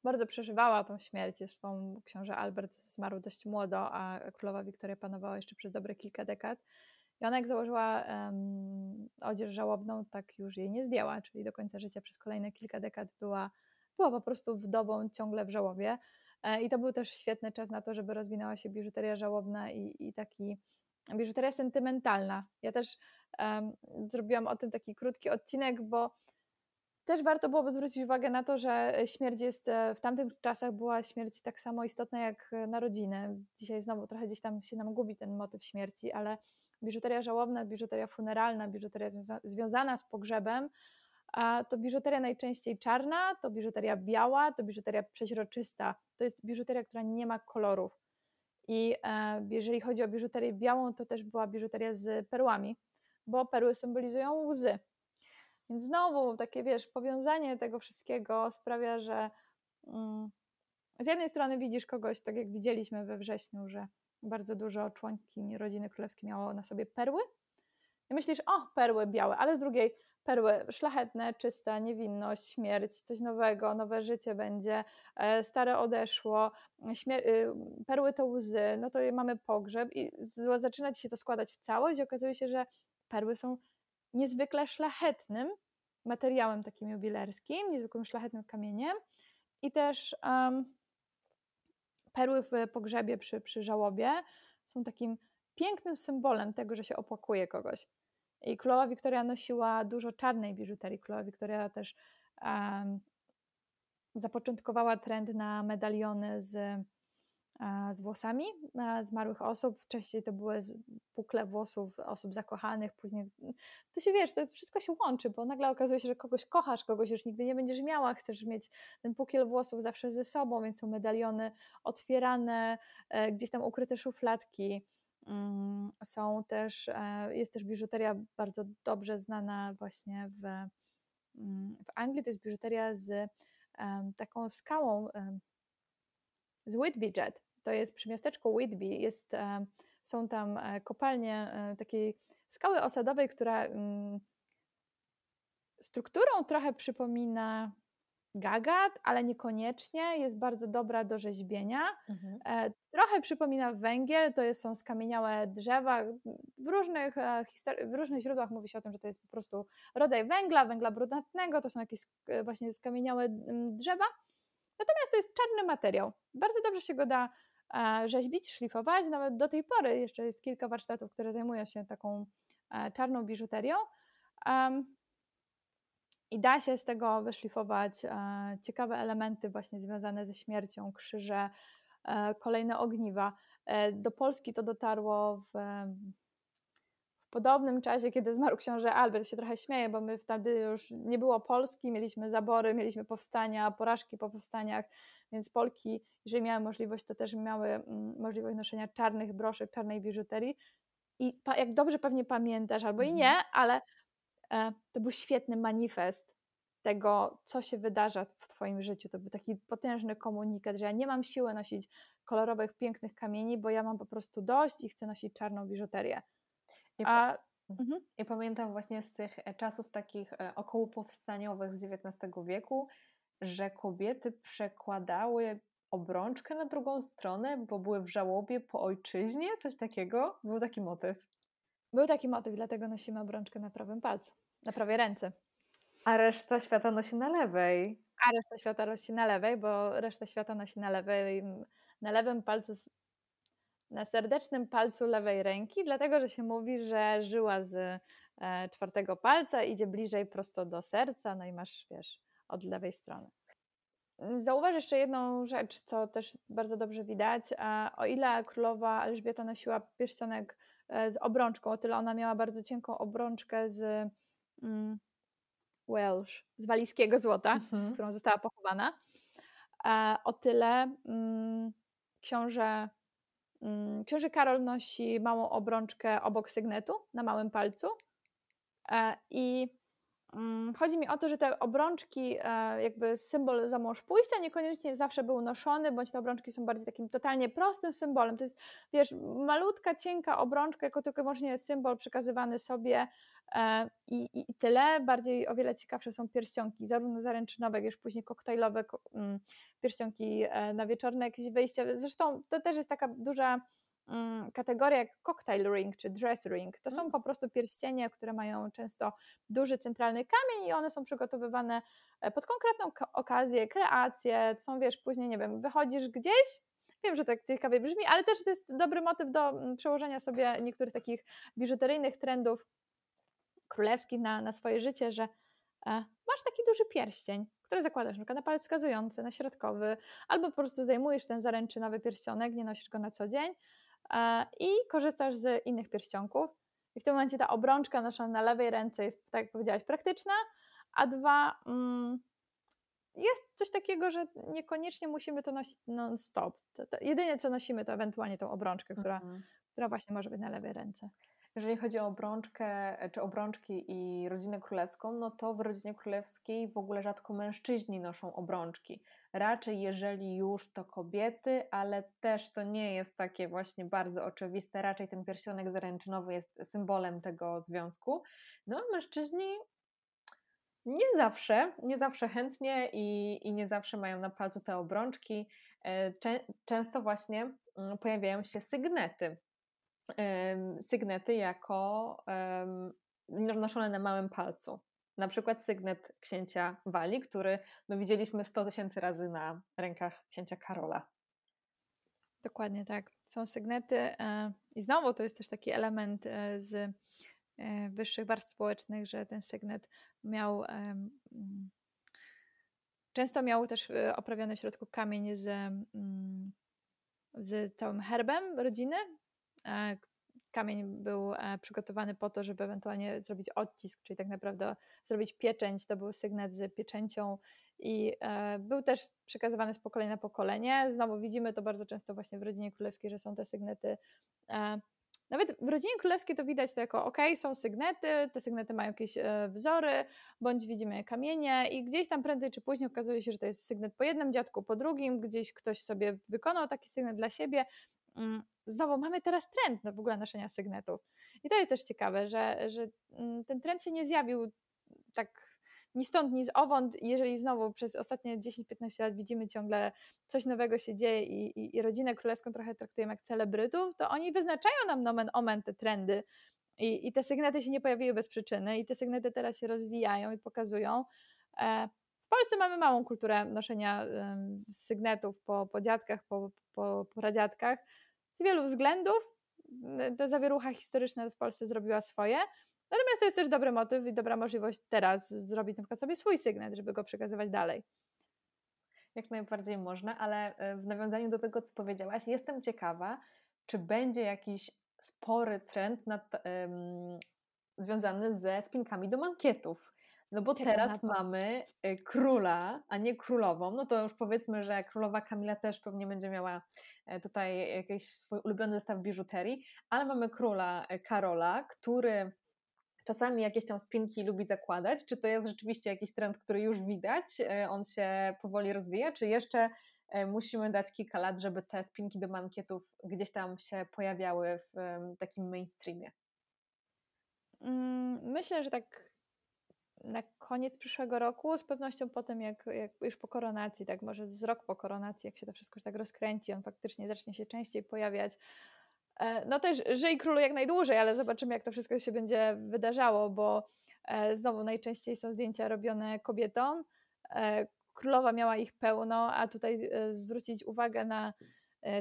bardzo przeżywała tą śmierć. Zresztą książę Albert zmarł dość młodo, a królowa Wiktoria panowała jeszcze przez dobre kilka dekad. I ona jak założyła um, odzież żałobną, tak już jej nie zdjęła, czyli do końca życia przez kolejne kilka dekad była, była po prostu wdową ciągle w żałobie. E, I to był też świetny czas na to, żeby rozwinęła się biżuteria żałobna i, i taki biżuteria sentymentalna. Ja też um, zrobiłam o tym taki krótki odcinek, bo też warto byłoby zwrócić uwagę na to, że śmierć jest e, w tamtych czasach była śmierć tak samo istotna jak e, narodziny. Dzisiaj znowu trochę gdzieś tam się nam gubi ten motyw śmierci, ale biżuteria żałobna, biżuteria funeralna, biżuteria związa związana z pogrzebem, a to biżuteria najczęściej czarna, to biżuteria biała, to biżuteria przeźroczysta. To jest biżuteria, która nie ma kolorów. I e, jeżeli chodzi o biżuterię białą, to też była biżuteria z perłami, bo perły symbolizują łzy. Więc znowu takie, wiesz, powiązanie tego wszystkiego sprawia, że mm, z jednej strony widzisz kogoś, tak jak widzieliśmy we wrześniu, że bardzo dużo członki rodziny królewskiej miało na sobie perły i myślisz, o, perły białe, ale z drugiej perły szlachetne, czyste, niewinność, śmierć, coś nowego, nowe życie będzie, e, stare odeszło, y, perły to łzy, no to mamy pogrzeb i zaczyna ci się to składać w całość i okazuje się, że perły są niezwykle szlachetnym materiałem takim jubilerskim, niezwykłym szlachetnym kamieniem i też um, perły w pogrzebie przy, przy żałobie są takim pięknym symbolem tego, że się opłakuje kogoś. I królowa Wiktoria nosiła dużo czarnej biżuterii. Królowa Wiktoria też um, zapoczątkowała trend na medaliony z z włosami zmarłych osób. Wcześniej to były pukle włosów osób zakochanych, później to się wiesz, to wszystko się łączy, bo nagle okazuje się, że kogoś kochasz, kogoś już nigdy nie będziesz miała, chcesz mieć ten pukiel włosów zawsze ze sobą, więc są medaliony otwierane, e, gdzieś tam ukryte szufladki. Mm, są też, e, jest też biżuteria bardzo dobrze znana właśnie w, mm, w Anglii, to jest biżuteria z taką skałą z Whitby Jet. To jest przy miasteczku Whitby, jest, są tam e, kopalnie e, takiej skały osadowej, która mm, strukturą trochę przypomina gagat, ale niekoniecznie, jest bardzo dobra do rzeźbienia. Mhm. E, trochę przypomina węgiel, to jest, są skamieniałe drzewa. W różnych, w różnych źródłach mówi się o tym, że to jest po prostu rodzaj węgla, węgla brunatnego, to są jakieś właśnie skamieniałe drzewa. Natomiast to jest czarny materiał. Bardzo dobrze się go da e, rzeźbić, szlifować. Nawet do tej pory jeszcze jest kilka warsztatów, które zajmują się taką e, czarną biżuterią. I da się z tego wyszlifować e, ciekawe elementy właśnie związane ze śmiercią, krzyże, kolejne ogniwa. Do Polski to dotarło w podobnym czasie, kiedy zmarł książę Albert, się trochę śmieję, bo my wtedy już nie było Polski, mieliśmy zabory, mieliśmy powstania, porażki po powstaniach, więc Polki, jeżeli miały możliwość, to też miały mm, możliwość noszenia czarnych broszek, czarnej biżuterii. I jak dobrze pewnie pamiętasz, albo i nie, mhm. ale e, to był świetny manifest tego, co się wydarza w Twoim życiu. To był taki potężny komunikat, że ja nie mam siły nosić kolorowych, pięknych kamieni, bo ja mam po prostu dość i chcę nosić czarną biżuterię. I, A, mhm. I pamiętam właśnie z tych e, czasów takich e, około powstaniowych z XIX wieku, że kobiety przekładały obrączkę na drugą stronę, bo były w żałobie po ojczyźnie, coś takiego. Był taki motyw. Był taki motyw, dlatego nosimy obrączkę na prawym palcu, na prawej ręce. A reszta świata nosi na lewej. A reszta świata nosi na lewej, bo reszta świata nosi na lewej. Na lewym palcu na serdecznym palcu lewej ręki, dlatego że się mówi, że żyła z e, czwartego palca, idzie bliżej prosto do serca, no i masz, wiesz, od lewej strony. Zauważ jeszcze jedną rzecz, co też bardzo dobrze widać. O ile królowa Elżbieta nosiła pierścionek e, z obrączką, o tyle ona miała bardzo cienką obrączkę z mm, Welsh, z walijskiego złota, mhm. z którą została pochowana. E, o tyle mm, książę Mm, książę Karol nosi małą obrączkę obok sygnetu na małym palcu e, i mm, chodzi mi o to, że te obrączki, e, jakby symbol za mąż pójścia niekoniecznie zawsze był noszony, bądź te obrączki są bardziej takim totalnie prostym symbolem. To jest, wiesz, malutka, cienka obrączka, jako tylko i wyłącznie symbol przekazywany sobie E, I, I, tyle, bardziej o wiele ciekawsze są pierścionki, zarówno zaręczynowe, jak już później koktajlowe, mm, pierścionki e, na wieczorne jakieś wejścia. Zresztą to też jest taka duża mm, kategoria jak cocktail ring czy dress ring. To są mm. po prostu pierścienie, które mają często duży centralny kamień i one są przygotowywane e, pod konkretną okazję, kreację. Są, wiesz, później, nie wiem, wychodzisz gdzieś, Wiem, że tak ciekawie brzmi, ale też to jest dobry motyw do mm, przełożenia sobie niektórych takich biżuteryjnych trendów królewski na, na swoje życie, że e, masz taki duży pierścień, który zakładasz na, na palec wskazujący, na środkowy, albo po prostu zajmujesz ten zaręczynowy pierścionek, nie nosisz go na co dzień i korzystasz z innych pierścionków. I w tym momencie ta obrączka noszona na lewej ręce jest, tak jak powiedziałaś, praktyczna, a dwa, mm, jest coś takiego, że niekoniecznie musimy to nosić non-stop. To, to, jedynie co nosimy, to ewentualnie tą obrączkę, która, mhm. która właśnie może być na lewej ręce. Jeżeli chodzi o obrączkę czy obrączki i rodzinę królewską, no to w rodzinie królewskiej w ogóle rzadko mężczyźni noszą obrączki. Raczej, jeżeli już, to kobiety, ale też to nie jest takie właśnie bardzo oczywiste. Raczej ten pierścionek zaręczynowy jest symbolem tego związku. No a mężczyźni nie zawsze, nie zawsze chętnie i, i nie zawsze mają na palcu te obrączki. E, czę, często właśnie mm, pojawiają się sygnety sygnety jako noszone na małym palcu. Na przykład sygnet księcia Wali, który no, widzieliśmy 100 tysięcy razy na rękach księcia Karola. Dokładnie tak. Są sygnety e, i znowu to jest też taki element e, z e, wyższych warstw społecznych, że ten sygnet miał często miał też oprawiony w środku kamień z z całym herbem rodziny. Kamień był przygotowany po to, żeby ewentualnie zrobić odcisk, czyli tak naprawdę zrobić pieczęć. To był sygnet z pieczęcią i był też przekazywany z pokolenia na pokolenie. Znowu widzimy to bardzo często właśnie w rodzinie królewskiej, że są te sygnety nawet w rodzinie królewskiej to widać to jako ok, są sygnety, te sygnety mają jakieś e, wzory, bądź widzimy kamienie i gdzieś tam prędzej czy później okazuje się, że to jest sygnet po jednym dziadku, po drugim, gdzieś ktoś sobie wykonał taki sygnet dla siebie. Mm, znowu mamy teraz trend w ogóle noszenia sygnetów. I to jest też ciekawe, że, że mm, ten trend się nie zjawił tak ni stąd, ni z owąd, jeżeli znowu przez ostatnie 10-15 lat widzimy ciągle coś nowego się dzieje i, i, i rodzinę królewską trochę traktujemy jak celebrytów, to oni wyznaczają nam nomen omen te trendy i, i te sygnety się nie pojawiły bez przyczyny i te sygnety teraz się rozwijają i pokazują. E, Polsce mamy małą kulturę noszenia sygnetów po, po dziadkach, po, po, po pradziadkach z wielu względów. Ta zawierucha historyczna w Polsce zrobiła swoje, Natomiast to jest też dobry motyw i dobra możliwość teraz zrobić na przykład sobie swój sygnet, żeby go przekazywać dalej. Jak najbardziej można, ale e, w nawiązaniu do tego, co powiedziałaś, jestem ciekawa, czy będzie jakiś spory trend nad, związany ze spinkami do mankietów. No bo Czekam teraz mamy e, króla, a nie królową. No to już powiedzmy, że królowa Kamila też pewnie będzie miała e, tutaj jakiś swój ulubiony zestaw biżuterii, ale mamy króla Karola, który czasami jakieś tam spinki lubi zakładać. Czy to jest rzeczywiście jakiś trend, który już widać, e, on się powoli rozwija, czy jeszcze e, musimy dać kilka lat, żeby te spinki do mankietów gdzieś tam się pojawiały w takim mainstreamie? Mm, myślę, że tak na koniec przyszłego roku, z pewnością potem, jak, jak już po koronacji, tak może z rok po koronacji, jak się to wszystko tak rozkręci, on faktycznie zacznie się częściej pojawiać E, no też żyj królu jak najdłużej, ale zobaczymy, jak to wszystko się będzie wydarzało, bo e, znowu najczęściej są zdjęcia robione kobietom. E, królowa miała ich pełno, a tutaj zwrócić uwagę na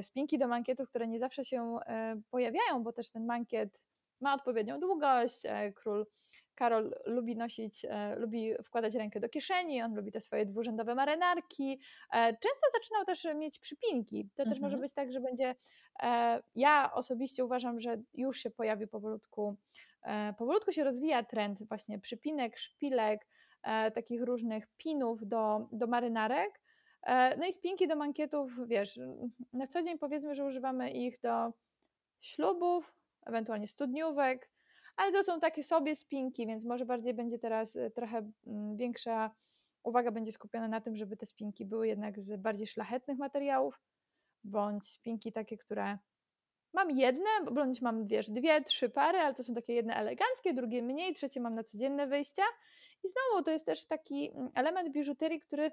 spinki do mankietów, które nie zawsze się pojawiają, bo też ten mankiet ma odpowiednią długość. Król Karol lubi nosić, e, lubi wkładać rękę do kieszeni, on lubi te swoje dwurzędowe marynarki. E, często zaczynał też mieć przypinki. To też może mhm. być tak, że będzie. E, ja osobiście uważam, że już się pojawi powolutku. Powolutku się rozwija trend właśnie przypinek, szpilek, takich różnych pinów do, do marynarek. No i spinki do mankietów, wiesz, na co dzień powiedzmy, że używamy ich do ślubów, ewentualnie studniówek, ale to są takie sobie spinki, więc może bardziej będzie teraz e, trochę mm, większa uwaga będzie skupiona na tym, żeby te spinki były jednak z bardziej szlachetnych materiałów, bądź spinki takie, które mam jedne, bądź mam, wiesz, dwie, trzy pary, ale to są takie jedne eleganckie, drugie mniej, trzecie mam na codzienne wyjścia. I znowu to jest też taki mm, element biżuterii, który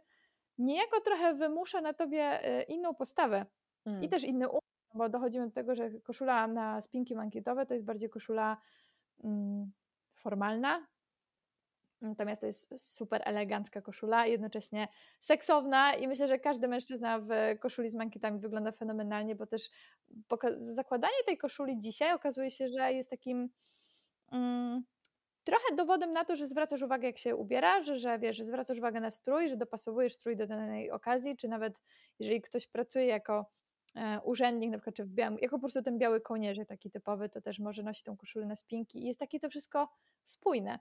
niejako trochę wymusza na tobie e, inną postawę hmm. i też inny umysł, bo dochodzimy do tego, że koszula na spinki mankietowe to jest bardziej koszula formalna. Natomiast to jest super elegancka koszula, jednocześnie seksowna i myślę, że każdy mężczyzna w koszuli z mankietami wygląda fenomenalnie, bo też zakładanie tej koszuli dzisiaj okazuje się, że jest takim mm, trochę dowodem na to, że zwracasz uwagę jak się ubiera, że, że wiesz, że zwracasz uwagę na strój, że dopasowujesz strój do danej okazji, czy nawet jeżeli ktoś pracuje jako urzędnik, na przykład czy w białym, jako po prostu ten biały kołnierzyk taki typowy, to też może nosić tą koszulę na spinki i jest takie to wszystko spójne.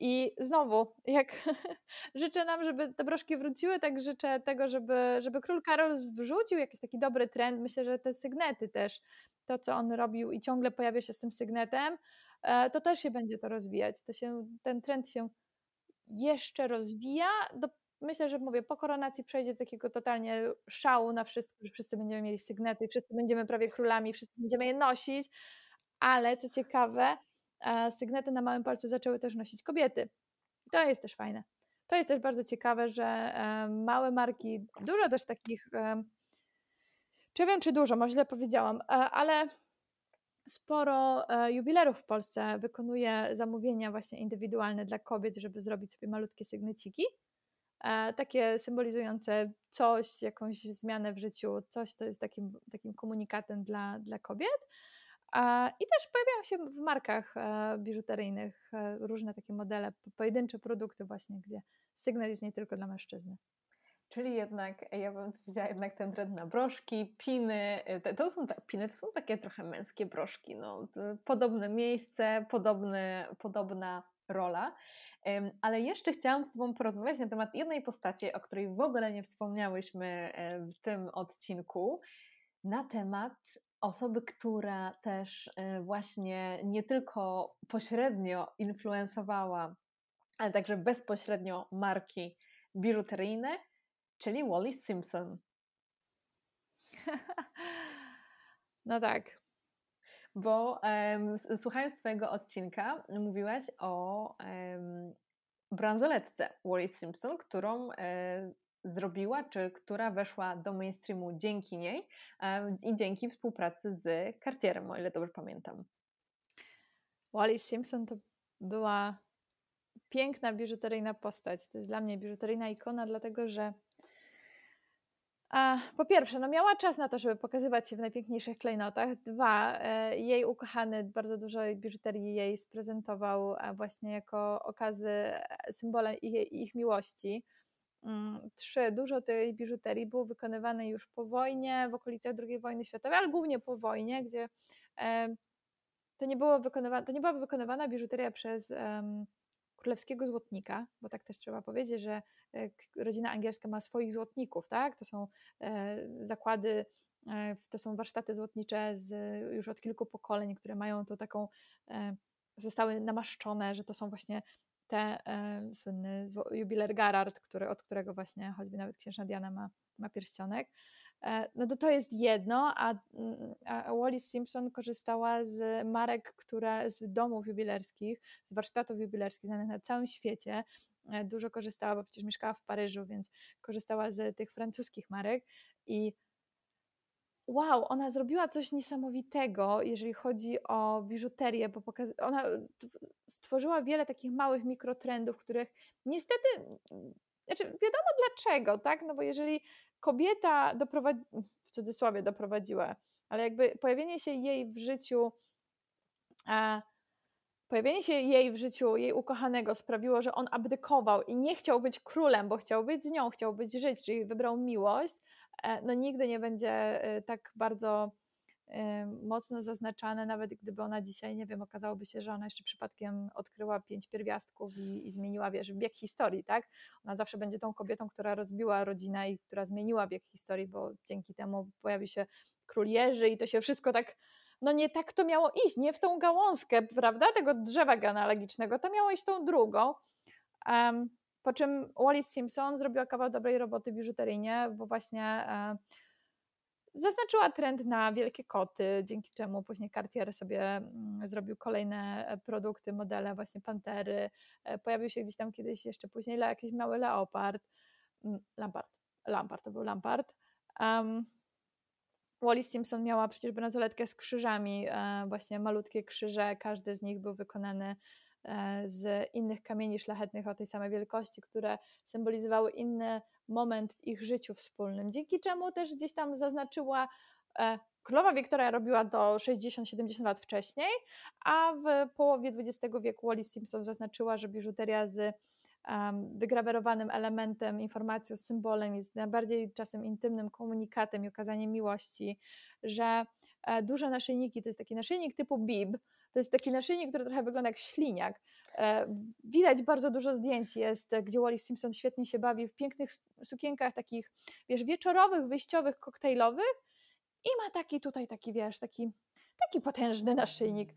I znowu, jak życzę nam, żeby te broszki wróciły, tak życzę tego, żeby, żeby król Karol wrzucił jakiś taki dobry trend. Myślę, że te sygnety też, to co on robił i ciągle pojawia się z tym sygnetem, e, to też się będzie to rozwijać. To się, ten trend się jeszcze rozwija do myślę, że mówię, po koronacji przejdzie takiego totalnie szału na wszystko, że wszyscy będziemy mieli sygnety, wszyscy będziemy prawie królami, wszyscy będziemy je nosić, ale co ciekawe, e, sygnety na małym palcu zaczęły też nosić kobiety. To jest też fajne. To jest też bardzo ciekawe, że e, małe marki, dużo też takich, e, czy wiem, czy dużo, może źle powiedziałam, ale sporo jubilerów w Polsce wykonuje zamówienia właśnie indywidualne dla kobiet, żeby zrobić sobie malutkie sygneciki. E, takie symbolizujące coś, jakąś zmianę w życiu, coś, to jest takim, takim komunikatem dla, dla kobiet. I też pojawiają się w markach e, biżuteryjnych e, różne takie modele, pojedyncze produkty właśnie, gdzie sygnet jest nie tylko dla mężczyzny. Czyli jednak, ja bym wzięła jednak ten trend na broszki, piny. Y, to są, piny to są takie trochę męskie broszki. No. Podobne miejsce, podobne, podobna rola. Ale jeszcze chciałam z Tobą porozmawiać na temat jednej postaci, o której w ogóle nie wspomniałyśmy e, w tym odcinku, na temat osoby, która też e, właśnie nie tylko pośrednio influencowała, ale także bezpośrednio marki biżuteryjne, czyli Wallis Simpson. No tak. Bo um, słuchając Twojego odcinka, mówiłaś o um, bransoletce Wallis Simpson, którą um, zrobiła, czy która weszła do mainstreamu dzięki niej i dzięki współpracy z Cartierem, o ile dobrze pamiętam. Wallis Simpson to była piękna biżuteryjna postać. To jest dla mnie biżuteryjna ikona, dlatego że po pierwsze, no miała czas na to, żeby pokazywać się w najpiękniejszych klejnotach. Dwa, e, jej ukochany bardzo dużo biżuterii jej sprezentował właśnie jako okazy, e, symbole ich, ich miłości. Mm, trzy, dużo tej biżuterii było wykonywane już po wojnie, w okolicach II wojny światowej, ale głównie po wojnie, gdzie e, to nie, było wykonywane, to nie była wykonywana biżuteria przez królewskiego złotnika, bo tak też trzeba powiedzieć, że e, rodzina angielska ma swoich złotników, tak? To są e, zakłady, e, to są warsztaty złotnicze z, już od kilku pokoleń, które mają to taką, zostały namaszczone, że to są właśnie te słynny jubiler Garard, który, od którego właśnie choćby nawet księżna Diana ma, ma pierścionek. E, no to to jest jedno, a, a Wallis Simpson korzystała z marek, które z domów jubilerskich, z warsztatów jubilerskich znanych na całym świecie. E, dużo korzystała, bo przecież mieszkała w Paryżu, więc korzystała z tych francuskich marek i wow, ona zrobiła coś niesamowitego, jeżeli chodzi o biżuterię, bo pokaz- ona stworzyła wiele takich małych mikrotrendów, których niestety, znaczy wiadomo dlaczego, tak? No bo jeżeli kobieta doprowadzi, w cudzysłowie doprowadziła, ale jakby pojawienie się jej w życiu, a pojawienie się jej w życiu, jej ukochanego sprawiło, że on abdykował i nie chciał być królem, bo chciał być z nią, chciał być żyć, czyli wybrał miłość, e, no nigdy nie będzie e, tak bardzo mocno zaznaczane, nawet gdyby ona dzisiaj, nie wiem, okazałoby się, że ona jeszcze przypadkiem odkryła pięć pierwiastków i, i zmieniła wiesz, bieg historii, tak? Ona zawsze będzie tą kobietą, która rozbiła rodzinę i która zmieniła bieg historii, bo dzięki temu pojawi się król Jerzy i to się wszystko tak no nie tak to miało iść, nie w tą gałązkę, prawda, tego drzewa genealogicznego, to miało iść tą drugą. Um, po czym Wallis Simpson zrobiła kawał dobrej roboty biżuteryjnie, bo właśnie um, Zaznaczyła trend na wielkie koty, dzięki czemu później Cartier sobie mm, zrobił kolejne e, produkty, modele właśnie pantery. E, pojawił się gdzieś tam kiedyś jeszcze później jakiś mały leopard. Mm, Lampard, Lampard to był Lampard. Um, Wallis Simpson miała przecież bransoletkę z krzyżami, e, właśnie malutkie krzyże, każdy z nich był wykonany z innych kamieni szlachetnych o tej samej wielkości, które symbolizowały inne moment w ich życiu wspólnym, dzięki czemu też gdzieś tam zaznaczyła e, Królowa Wiktoria robiła to 60-70 lat wcześniej, a w połowie XX wieku Wallis Simpson zaznaczyła, że biżuteria z wygrawerowanym elementem, informacją, symbolem jest najbardziej czasem intymnym komunikatem i okazaniem miłości, że e, duże naszyjniki to jest taki naszyjnik typu bib, to jest taki naszyjnik, który trochę wygląda jak śliniak, E, widać bardzo dużo zdjęć jest, gdzie Wallis Simpson świetnie się bawi w pięknych sukienkach takich, wiesz, wieczorowych, wyjściowych, koktajlowych i ma taki tutaj taki, wiesz, taki, taki potężny naszyjnik.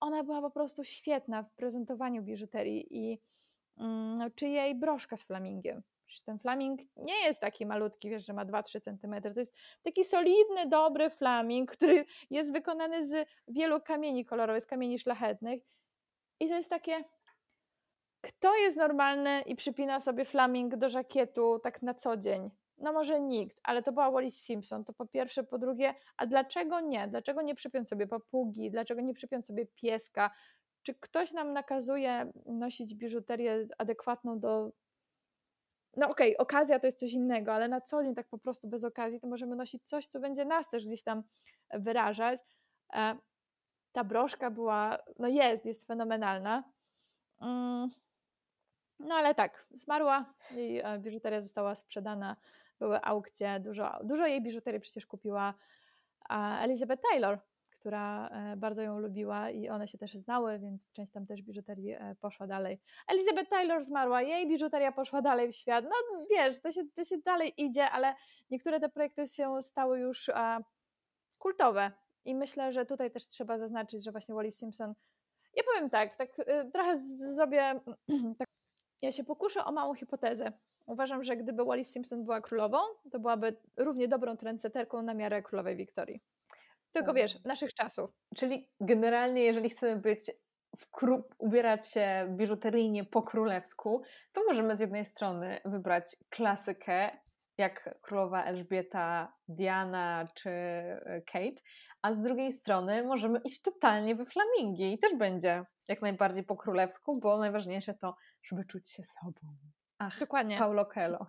Ona była po prostu świetna w prezentowaniu biżuterii i czy jej broszka z flamingiem. Ten flaming nie jest taki malutki, wiesz, że ma 2-3 cm. To jest taki solidny, dobry flaming, który jest wykonany z wielu kamieni kolorowych, z kamieni szlachetnych. I to jest takie, kto jest normalny i przypina sobie flaming do żakietu tak na co dzień? No może nikt, ale to była Wallis Simpson, to po pierwsze, po drugie, a dlaczego nie? Dlaczego nie przypiąć sobie papugi? Dlaczego nie przypiąć sobie pieska? Czy ktoś nam nakazuje nosić biżuterię adekwatną do... No okej, okay, okazja to jest coś innego, ale na co dzień tak po prostu bez okazji to możemy nosić coś, co będzie nas też gdzieś tam wyrażać. E, ta broszka była, no jest, jest fenomenalna. Mm No ale tak, zmarła, jej biżuteria została sprzedana, były aukcje, dużo, dużo jej biżuterii przecież kupiła Elizabeth Taylor, która e, bardzo ją lubiła i one się też znały, więc część tam też biżuterii e, poszła dalej. Elizabeth Taylor zmarła, jej biżuteria poszła dalej w świat. No wiesz, to się, to się dalej idzie, ale niektóre te projekty się stały już kultowe. I myślę, że tutaj też trzeba zaznaczyć, że właśnie Wally Simpson. Ja powiem tak, tak e, trochę zrobię. Tak, ja się pokuszę o małą hipotezę. Uważam, że gdyby Wally Simpson była królową, to byłaby równie dobrą trendseterką na miarę królowej Wiktorii. Tylko tak. wiesz, naszych czasów. Czyli generalnie, jeżeli chcemy być w kru- ubierać się biżuteryjnie po królewsku, to możemy z jednej strony wybrać klasykę, jak królowa Elżbieta, Diana czy e, Kate, a z drugiej strony możemy iść totalnie we flamingi i też będzie jak najbardziej po królewsku, bo najważniejsze to, żeby czuć się sobą. Ach, Dokładnie. Paulo Coelho.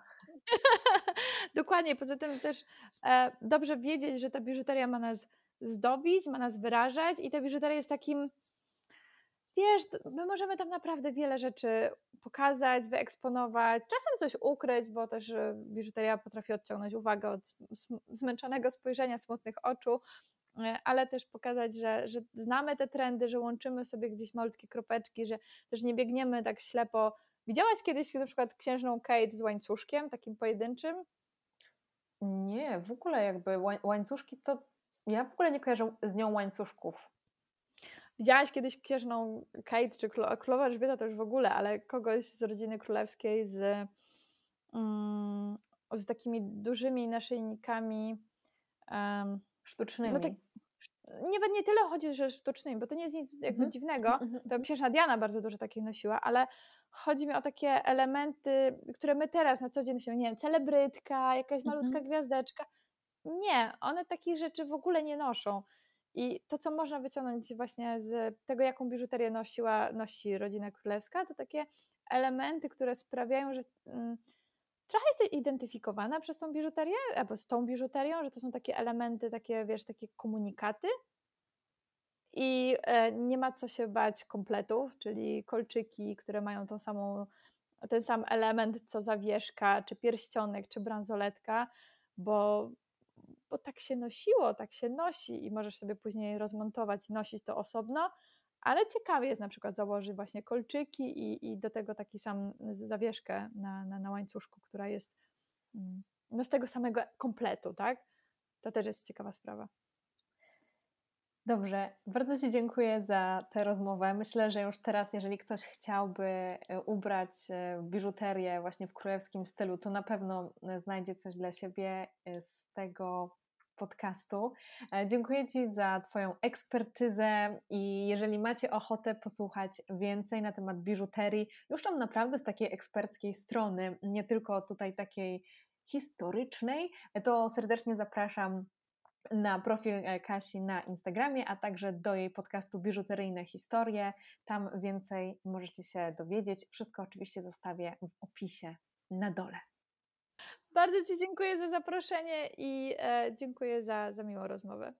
Dokładnie, poza tym też e, dobrze wiedzieć, że ta biżuteria ma nas zdobić, ma nas wyrażać i ta biżuteria jest takim, wiesz, my możemy tam naprawdę wiele rzeczy pokazać, wyeksponować, czasem coś ukryć, bo też e, biżuteria potrafi odciągnąć uwagę od zmęczonego spojrzenia, smutnych oczu, e, ale też pokazać, że, że znamy te trendy, że łączymy sobie gdzieś malutkie kropeczki, że też nie biegniemy tak ślepo. Widziałaś kiedyś na przykład księżną Kate z łańcuszkiem, takim pojedynczym? Nie, w ogóle jakby łańcuszki to ja w ogóle nie kojarzę z nią łańcuszków. Widziałaś kiedyś księżną Kate czy królowa Elżbieta to już w ogóle, ale kogoś z rodziny królewskiej z, mm, z takimi dużymi naszyjnikami um, sztucznymi. No tak, nie, nie tyle chodzi, że sztucznymi, bo to nie jest nic jakby mm -hmm. dziwnego. Mm -hmm. To księżna Diana bardzo dużo takich nosiła, ale chodzi mi o takie elementy, które my teraz na co dzień nosimy, nie wiem, celebrytka, jakaś mhm. malutka mm -hmm. gwiazdeczka. Nie, one takich rzeczy w ogóle nie noszą. I to, co można wyciągnąć właśnie z tego, jaką biżuterię nosiła, nosi rodzina królewska, to takie elementy, które sprawiają, że mm, trochę jesteś identyfikowana przez tą biżuterię, albo z tą biżuterią, że to są takie elementy, takie, wiesz, takie komunikaty. I e, nie ma co się bać kompletów, czyli kolczyki, które mają tą samą, ten sam element co zawieszka, czy pierścionek, czy bransoletka, bo bo tak się nosiło, tak się nosi i możesz sobie później rozmontować i nosić to osobno, ale ciekawie jest na przykład założyć właśnie kolczyki i, i do tego taki sam zawieszkę na, na, na łańcuszku, która jest mm, no z tego samego kompletu, tak? To też jest ciekawa sprawa. Dobrze, bardzo Ci dziękuję za tę rozmowę. Myślę, że już teraz, jeżeli ktoś chciałby e, ubrać e, biżuterię właśnie w królewskim stylu, to na pewno e, znajdzie coś dla siebie z tego podcastu. Dziękuję Ci za Twoją ekspertyzę i jeżeli macie ochotę posłuchać więcej na temat biżuterii, już tam naprawdę z takiej eksperckiej strony, nie tylko tutaj takiej historycznej, to serdecznie zapraszam na profil e, Kasi na Instagramie, a także do jej podcastu Biżuteryjne Historie. Tam więcej możecie się dowiedzieć. Wszystko oczywiście zostawię w opisie na dole. Bardzo Ci dziękuję za zaproszenie i e, dziękuję za, za miłą rozmowę.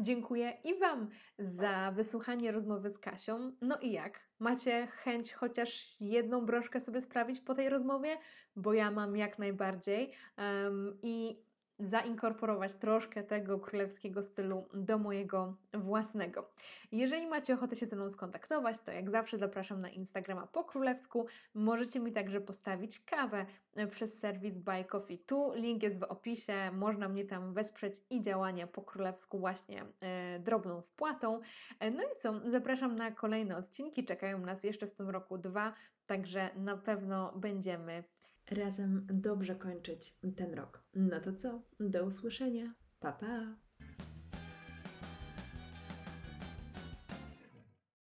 Dziękuję i Wam za wysłuchanie rozmowy z Kasią. No i jak? Macie chęć chociaż jedną broszkę sobie sprawić po tej rozmowie? Bo ja mam jak najbardziej. Um, I zainkorporować troszkę tego królewskiego stylu do mojego własnego. Jeżeli macie ochotę się ze mną skontaktować, to jak zawsze zapraszam na Instagrama po królewsku. Możecie mi także postawić kawę e, przez serwis Buy Coffee Tu. Link jest w opisie. Można mnie tam wesprzeć i działania po królewsku właśnie e, drobną wpłatą. E, no i co? Zapraszam na kolejne odcinki. Czekają nas jeszcze w tym roku dwa, także na pewno będziemy razem dobrze kończyć ten rok. No to co? Do usłyszenia. Pa pa!